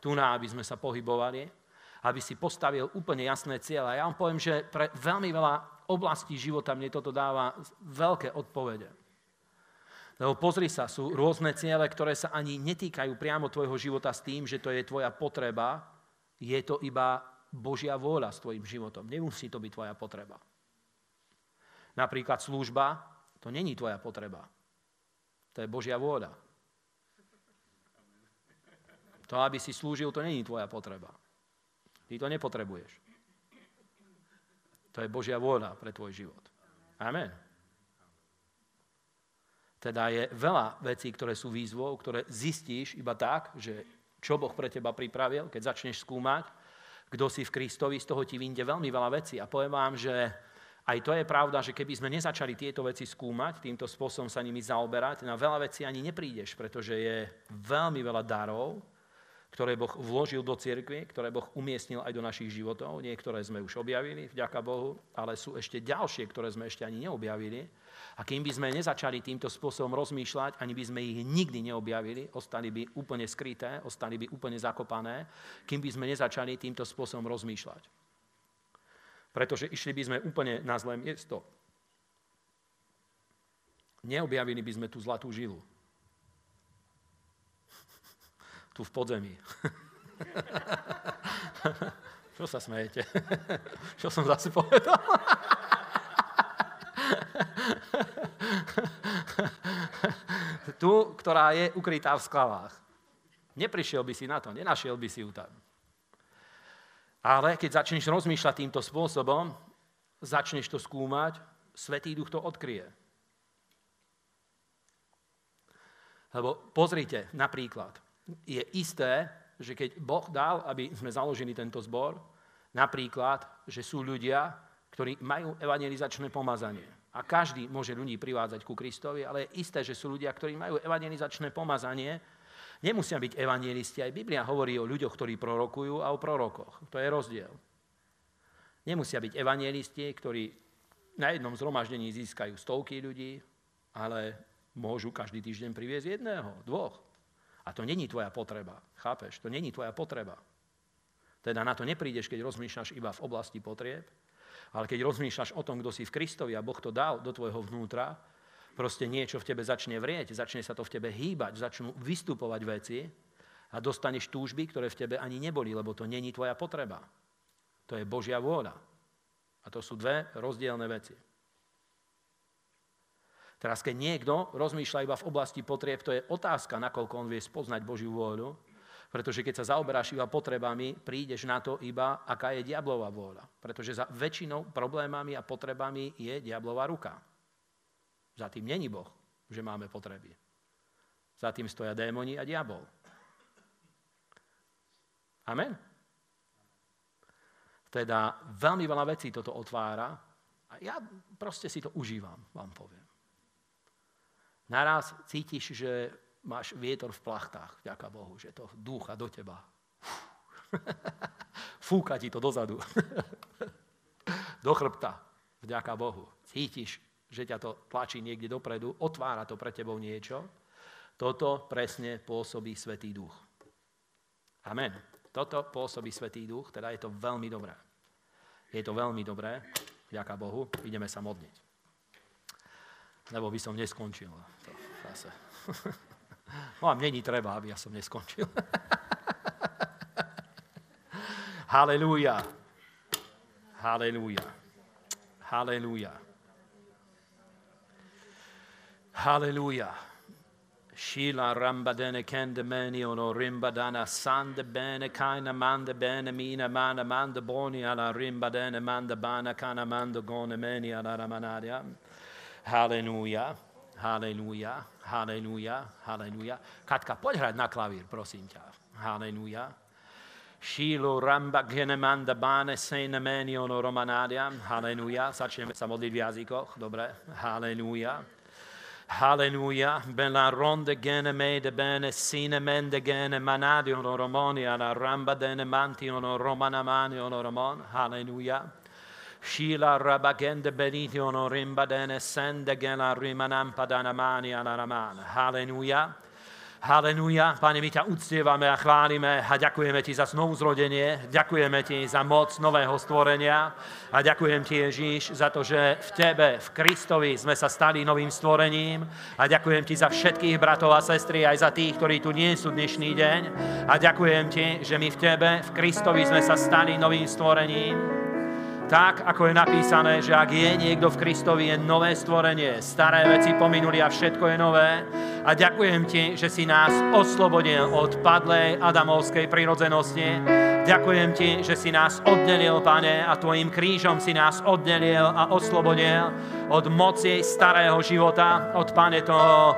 tu na, aby sme sa pohybovali, aby si postavil úplne jasné cieľe. Ja vám poviem, že pre veľmi veľa oblastí života mne toto dáva veľké odpovede. Lebo pozri sa, sú rôzne ciele, ktoré sa ani netýkajú priamo tvojho života s tým, že to je tvoja potreba. Je to iba Božia vôľa s tvojim životom. Nemusí to byť tvoja potreba. Napríklad služba, to není tvoja potreba. To je Božia vôľa. To, aby si slúžil, to není tvoja potreba. Ty to nepotrebuješ. To je Božia vôľa pre tvoj život. Amen. Teda je veľa vecí, ktoré sú výzvou, ktoré zistíš iba tak, že čo Boh pre teba pripravil, keď začneš skúmať, kto si v Kristovi, z toho ti vyjde veľmi veľa vecí. A poviem vám, že aj to je pravda, že keby sme nezačali tieto veci skúmať, týmto spôsobom sa nimi zaoberať, na veľa vecí ani neprídeš, pretože je veľmi veľa darov, ktoré Boh vložil do cirkvi, ktoré Boh umiestnil aj do našich životov. Niektoré sme už objavili, vďaka Bohu, ale sú ešte ďalšie, ktoré sme ešte ani neobjavili. A kým by sme nezačali týmto spôsobom rozmýšľať, ani by sme ich nikdy neobjavili, ostali by úplne skryté, ostali by úplne zakopané, kým by sme nezačali týmto spôsobom rozmýšľať. Pretože išli by sme úplne na zlé miesto. Neobjavili by sme tú zlatú žilu tu v podzemí. Čo sa smejete? Čo som zase povedal? tu, ktorá je ukrytá v sklavách. Neprišiel by si na to, nenašiel by si ju tam. Ale keď začneš rozmýšľať týmto spôsobom, začneš to skúmať, Svetý duch to odkryje. Lebo pozrite, napríklad, je isté, že keď Boh dal, aby sme založili tento zbor, napríklad, že sú ľudia, ktorí majú evangelizačné pomazanie. A každý môže ľudí privádzať ku Kristovi, ale je isté, že sú ľudia, ktorí majú evangelizačné pomazanie. Nemusia byť evangelisti. Aj Biblia hovorí o ľuďoch, ktorí prorokujú a o prorokoch. To je rozdiel. Nemusia byť evangelisti, ktorí na jednom zhromaždení získajú stovky ľudí, ale môžu každý týždeň priviesť jedného, dvoch. A to není tvoja potreba. Chápeš? To není tvoja potreba. Teda na to neprídeš, keď rozmýšľaš iba v oblasti potrieb, ale keď rozmýšľaš o tom, kto si v Kristovi a Boh to dal do tvojho vnútra, proste niečo v tebe začne vrieť, začne sa to v tebe hýbať, začnú vystupovať veci a dostaneš túžby, ktoré v tebe ani neboli, lebo to není tvoja potreba. To je Božia vôľa. A to sú dve rozdielne veci. Teraz, keď niekto rozmýšľa iba v oblasti potrieb, to je otázka, nakoľko on vie spoznať Božiu vôľu, pretože keď sa zaoberáš iba potrebami, prídeš na to iba, aká je diablová vôľa. Pretože za väčšinou problémami a potrebami je diablová ruka. Za tým není Boh, že máme potreby. Za tým stoja démoni a diabol. Amen. Teda veľmi veľa vecí toto otvára a ja proste si to užívam, vám poviem. Naraz cítiš, že máš vietor v plachtách, vďaka Bohu, že to dúcha do teba. Fúka ti to dozadu. do chrbta, vďaka Bohu. Cítiš, že ťa to tlačí niekde dopredu, otvára to pre tebou niečo. Toto presne pôsobí Svetý duch. Amen. Toto pôsobí Svetý duch, teda je to veľmi dobré. Je to veľmi dobré, vďaka Bohu. Ideme sa modliť. Lebo by som neskončil zase. No a mne treba, aby ja som neskončil. Halelúja. Halelúja. Halelúja. Halelúja. Shila ramba dene kende meni ono rimba dana sande bene kaina mande bene mina mana manda boni ala rimba dene manda bana kana manda gone meni ala ramanaria. Hallelujah. Halelúja, halelúja, halelúja. Katka, poď hrať na klavír, prosím ťa. Halelúja. Šílu ramba genemanda bane sejne meniono romanadia. Halelúja. Začneme sa modliť v jazykoch. Dobre. Halelúja. Halleluja, bella ronde gene mede bene sine mende gene manadio no romoni ramba dene manti ono romana mani ono romon. Halleluja. Shila rabagende benitiono rimbadene sende gena rimanam padana mani ala raman. Hallelujah. Haleluja, Pane, my ťa uctievame a chválime a ďakujeme Ti za znovu zrodenie, ďakujeme Ti za moc nového stvorenia a ďakujem Ti, Ježíš, za to, že v Tebe, v Kristovi sme sa stali novým stvorením a ďakujem Ti za všetkých bratov a sestry, aj za tých, ktorí tu nie sú dnešný deň a ďakujem Ti, že my v Tebe, v Kristovi sme sa stali novým stvorením tak, ako je napísané, že ak je niekto v Kristovi, je nové stvorenie. Staré veci pominuli a všetko je nové. A ďakujem ti, že si nás oslobodil od padlej adamovskej prirodzenosti. Ďakujem ti, že si nás oddelil, pane, a tvojim krížom si nás oddelil a oslobodil od moci starého života, od, pane, toho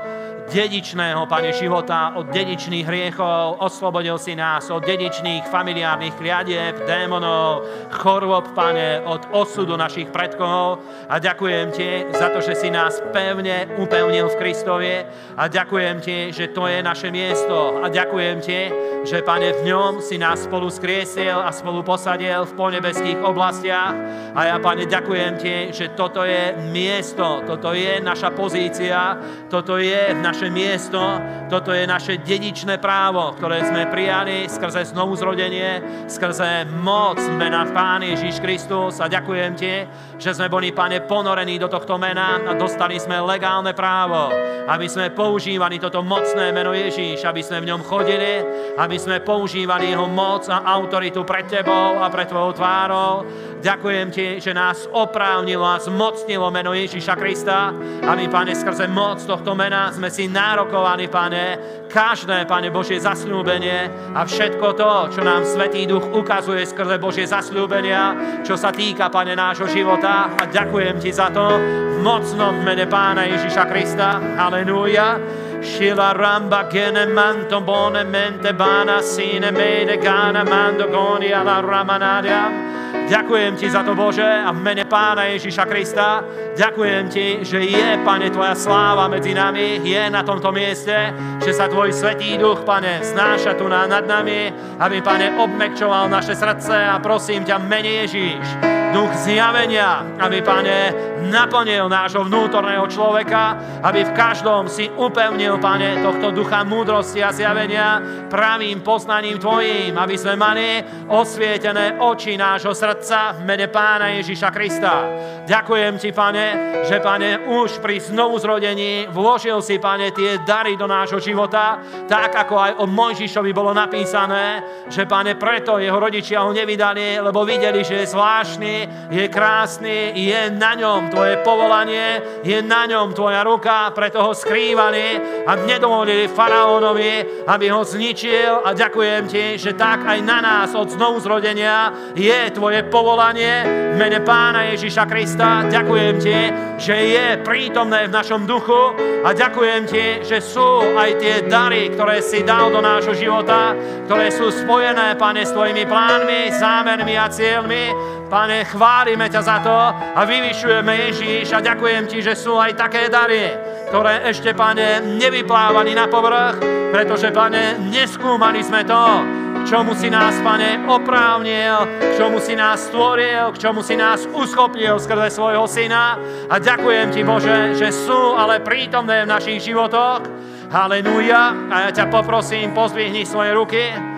dedičného, Pane, života, od dedičných hriechov, oslobodil si nás od dedičných familiárnych kliadieb, démonov, chorôb, Pane, od osudu našich predkov. A ďakujem Ti za to, že si nás pevne upevnil v Kristovi. A ďakujem Ti, že to je naše miesto. A ďakujem Ti, že, Pane, v ňom si nás spolu skriesil a spolu posadil v ponebeských oblastiach. A ja, Pane, ďakujem Ti, že toto je miesto, toto je naša pozícia, toto je naša naše miesto, toto je naše dedičné právo, ktoré sme prijali skrze znovu zrodenie, skrze moc mena Pán Ježíš Kristus a ďakujem Ti, že sme boli, Pane, ponorení do tohto mena a dostali sme legálne právo, aby sme používali toto mocné meno Ježíš, aby sme v ňom chodili, aby sme používali jeho moc a autoritu pred Tebou a pred Tvojou tvárou. Ďakujem Ti, že nás oprávnilo a zmocnilo meno Ježíša Krista, aby, Pane, skrze moc tohto mena sme si si nárokovaní, Pane, každé, Pane Božie zasľúbenie a všetko to, čo nám Svetý Duch ukazuje skrze Božie zasľúbenia, čo sa týka, Pane, nášho života. A ďakujem Ti za to v mocnom mene Pána Ježiša Krista. Aleluja. Shila ramba kene manto bone mente bana sine mede gana mando goni alla ramanadia. Ďakujem Ti za to, Bože, a v mene Pána Ježiša Krista ďakujem Ti, že je, Pane, Tvoja sláva medzi nami, je na tomto mieste, že sa Tvoj Svetý Duch, Pane, znáša tu nad nami, aby, Pane, obmekčoval naše srdce a prosím ťa, mene Ježíš, duch zjavenia, aby, Pane, naplnil nášho vnútorného človeka, aby v každom si upevnil, Pane, tohto ducha múdrosti a zjavenia pravým poznaním Tvojím, aby sme mali osvietené oči nášho srdca v mene Pána Ježiša Krista. Ďakujem Ti, Pane, že, Pane, už pri znovu zrodení vložil si, Pane, tie dary do nášho života, tak ako aj o Mojžišovi bolo napísané, že, Pane, preto jeho rodičia ho nevydali, lebo videli, že je zvláštny, je krásny, je na ňom tvoje povolanie, je na ňom tvoja ruka, preto ho skrývali a nedovolili faraónovi, aby ho zničil a ďakujem ti, že tak aj na nás od znovu zrodenia je tvoje povolanie v mene Pána Ježiša Krista. Ďakujem ti, že je prítomné v našom duchu a ďakujem ti, že sú aj tie dary, ktoré si dal do nášho života, ktoré sú spojené, Pane, s tvojimi plánmi, zámermi a cieľmi. Pane, chválime ťa za to a vyvyšujeme Ježíš a ďakujem ti, že sú aj také dary, ktoré ešte, pane, nevyplávali na povrch, pretože, pane, neskúmali sme to, k čomu si nás, pane, oprávnil, k čomu si nás stvoril, k čomu si nás uschopnil skrze svojho syna. A ďakujem ti, Bože, že sú ale prítomné v našich životoch. Haleluja. A ja ťa poprosím, pozvihni svoje ruky.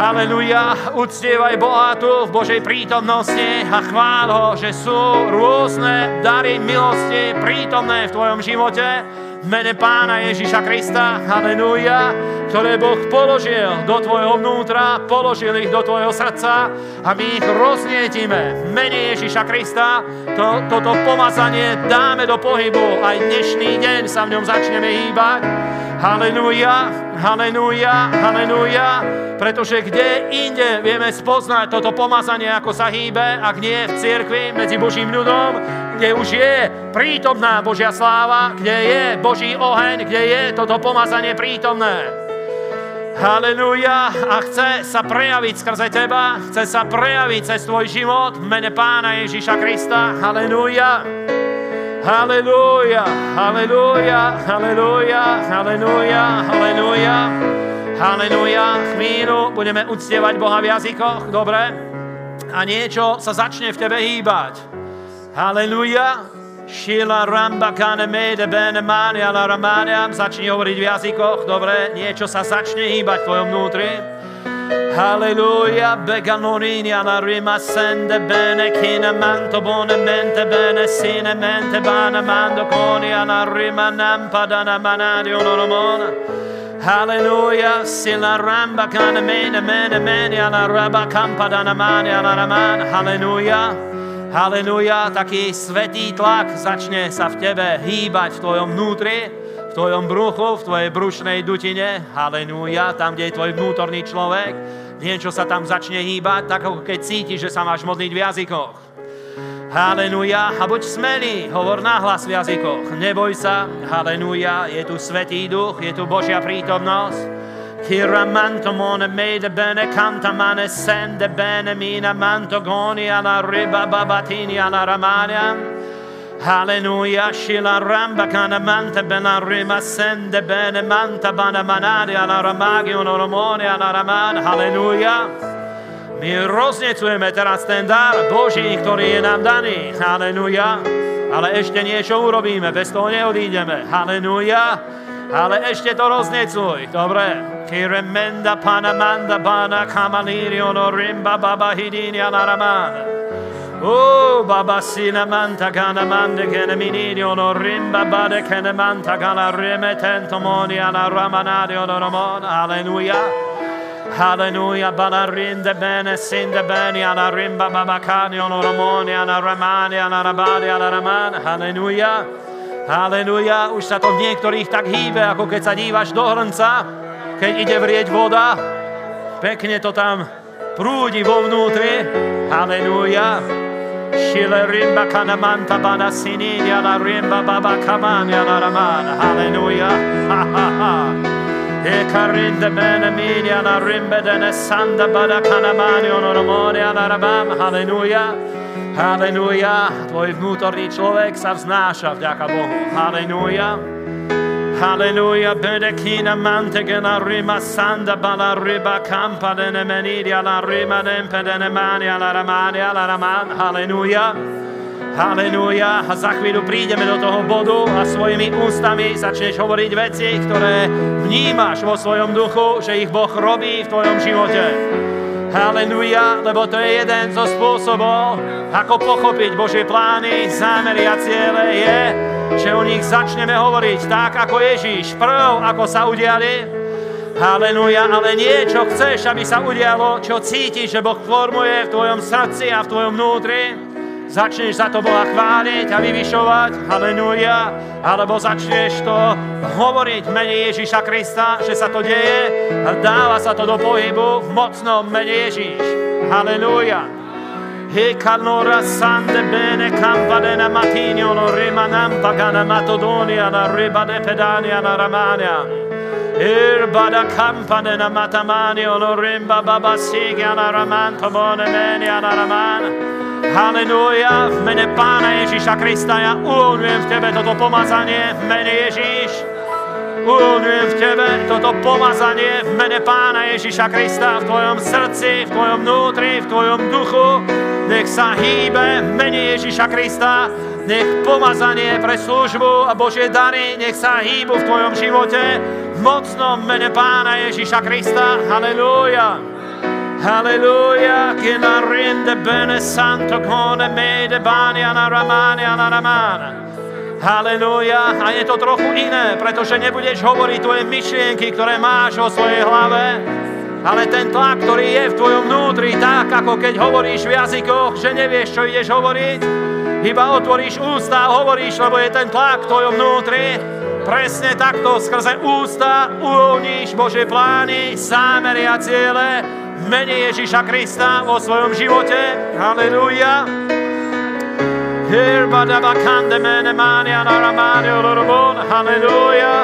Haleluja, uctievaj Boha tu v Božej prítomnosti a chvál ho, že sú rôzne dary milosti prítomné v tvojom živote v mene Pána Ježiša Krista, haleluja, ktoré Boh položil do tvojho vnútra, položil ich do tvojho srdca a my ich roznietime v mene Ježiša Krista. To, toto pomazanie dáme do pohybu, aj dnešný deň sa v ňom začneme hýbať. Haleluja, haleluja, haleluja, pretože kde inde vieme spoznať toto pomazanie, ako sa hýbe, ak nie v cirkvi medzi Božím ľudom, kde už je prítomná Božia sláva, kde je Boží oheň, kde je toto pomazanie prítomné. Haleluja. A chce sa prejaviť skrze teba, chce sa prejaviť cez tvoj život v mene Pána Ježíša Krista. Haleluja. Haleluja, haleluja, haleluja, haleluja, haleluja, haleluja. Chvíľu budeme uctievať Boha v jazykoch, dobre? A niečo sa začne v tebe hýbať. Haleluja. Šila ramba kane mede bene mania la ramania. Začni hovoriť v jazykoch, dobre? Niečo sa začne hýbať v tvojom vnútri. Halleluja, beganorini alla rima sende bene, kina manto bone mente bene, sine mente bana mando coni alla rima nampadana manadi onoromona. Halleluja, sila ramba kana mene mene mene alla raba kampadana mani alla raman. Halleluja. Haleluja, taký svetý tlak začne sa v tebe hýbať v tvojom vnútri, v tvojom bruchu, v tvojej brušnej dutine. Haleluja, tam, kde je tvoj vnútorný človek. Niečo sa tam začne hýbať, tak ako keď cítiš, že sa máš modliť v jazykoch. Haleluja, a buď smelý, hovor nahlas v jazykoch. Neboj sa, haleluja, je tu Svetý Duch, je tu Božia prítomnosť. Kiramanto mone made bene canta mane sende bene mina manto goni alla riba babatini alla ramania. Alleluia, shila ramba kana manta bena rima sende bene manta bana manari alla ramagi onoromone alla raman. Halleluja. My roznecujeme teraz ten dar Boží, ktorý je nám daný. Halleluja. Ale ešte niečo urobíme, bez toho neodídeme. Halleluja. Ale ešte to roznecuj, dobre. Kiremenda panamanda bana kamalirio no rimba baba hidini alaramana. Oh, baba sina manta gana mande gene minidio no rimba bade kene manta gana rime tentomoni ala ramanadio no ramon. Alleluia. Alleluia, bala rinde bene, sinde bene, ala rimba babakani, ono ramoni, ala ramani, ala rabadi, ala raman. Alleluia. Haleluja, už sa to v niektorých tak hýbe, ako keď sa dívaš do hrnca, keď ide vrieť voda, pekne to tam prúdi vo vnútri. Haleluja. Shile rimba kanamanta bana sininia la rimba baba kamania la raman. Haleluja. Ha ha bene minia la rimbe dene sanda bada kanamani onoramonia la rabam. Haleluja. Halleluja, tvoj vnútorný človek sa vznáša vďaka Bohu. Halleluja. Halleluja, bedekina mantegena rima sanda bala riba kampa dene menidia la rima dempe dene mania la ramania la raman. Halleluja. Halleluja. A za chvíľu prídeme do toho bodu a svojimi ústami začneš hovoriť veci, ktoré vnímaš vo svojom duchu, že ich Boh robí v tvojom živote. Halleluja, lebo to je jeden zo spôsobov, ako pochopiť Božie plány, zámery a ciele je, že o nich začneme hovoriť tak, ako Ježíš, prv, ako sa udiali. Halleluja, ale niečo chceš, aby sa udialo, čo cítiš, že Boh formuje v tvojom srdci a v tvojom vnútri začneš za to Boha chváliť a vyvyšovať, halleluja, alebo začneš to hovoriť v mene Ježíša Krista, že sa to deje a dáva sa to do pohybu v mocnom mene Ježíš. Halleluja. He calora sande bene campadena matinio no rimanam pagana matodonia la riba de pedania la ramania. Irbada campanena matamanio no rimba baba sigia la ramanto bone menia la ramana. Halleluja, v mene Pána Ježíša Krista ja uvoľňujem v Tebe toto pomazanie, v mene Ježíš. Uvoľňujem v Tebe toto pomazanie v mene Pána Ježíša Krista v Tvojom srdci, v Tvojom vnútri, v Tvojom duchu. Nech sa hýbe v mene Ježíša Krista. Nech pomazanie pre službu a Božie dary, nech sa hýbu v Tvojom živote v mocnom mene Pána Ježíša Krista. Halleluja. Halleluja, che la rende bene santo con me de bani ana ramani ana ramana. Halleluja. A je to trochu iné, pretože nebudeš hovoriť tvoje myšlienky, ktoré máš vo svojej hlave, ale ten tlak, ktorý je v tvojom vnútri, tak ako keď hovoríš v jazykoch, že nevieš, čo ideš hovoriť, iba otvoríš ústa a hovoríš, lebo je ten tlak v tvojom vnútri, presne takto skrze ústa uvoľníš Bože plány, zámery a ciele mene Ježíša Krista vo svojom živote. Halleluja. Halleluja.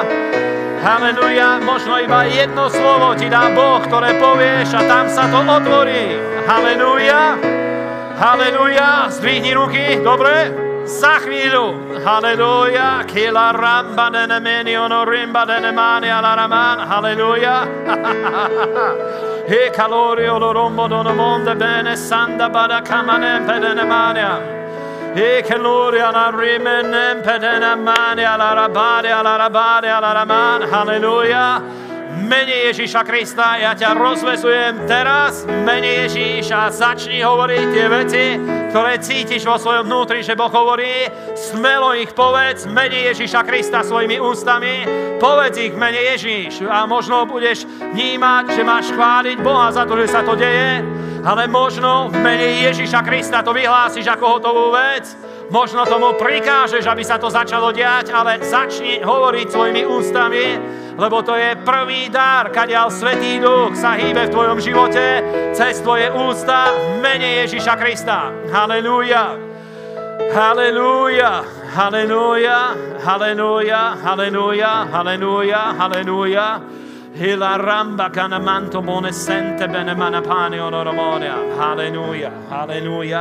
Halleluja. Možno iba jedno slovo ti dá Boh, ktoré povieš a tam sa to otvorí. Halleluja. Halleluja. Zdvihni ruky. Dobre? Za chvíľu. Halleluja. Kila ramba dene ono rimba dene mani ala raman. Halleluja. He calorio lo rombo dono monde bene sanda bada kamane pedene mania. E che gloria la rimenem pedena mani alla rabade alla rabade alla raman. Halleluja. Mene Ježíša Krista, ja ťa rozvezujem teraz, mene Ježíša, začni hovoriť tie veci, ktoré cítiš vo svojom vnútri, že Boh hovorí, smelo ich povedz, mene Ježíša Krista svojimi ústami, povedz ich mene Ježíš a možno budeš vnímať, že máš chváliť Boha za to, že sa to deje, ale možno v mene Ježíša Krista to vyhlásiš ako hotovú vec, možno tomu prikážeš, aby sa to začalo diať, ale začni hovoriť svojimi ústami, lebo to je prvý dar, kadiaľ Svetý Duch sa hýbe v tvojom živote cez tvoje ústa v mene Ježíša Krista. Halelúja. Halelúja. Halelúja. Halelúja. Halelúja. Halelúja. Halelúja. Hila ramba canamanto bone sente bene manapane onoromonia. Halleluja, halleluja.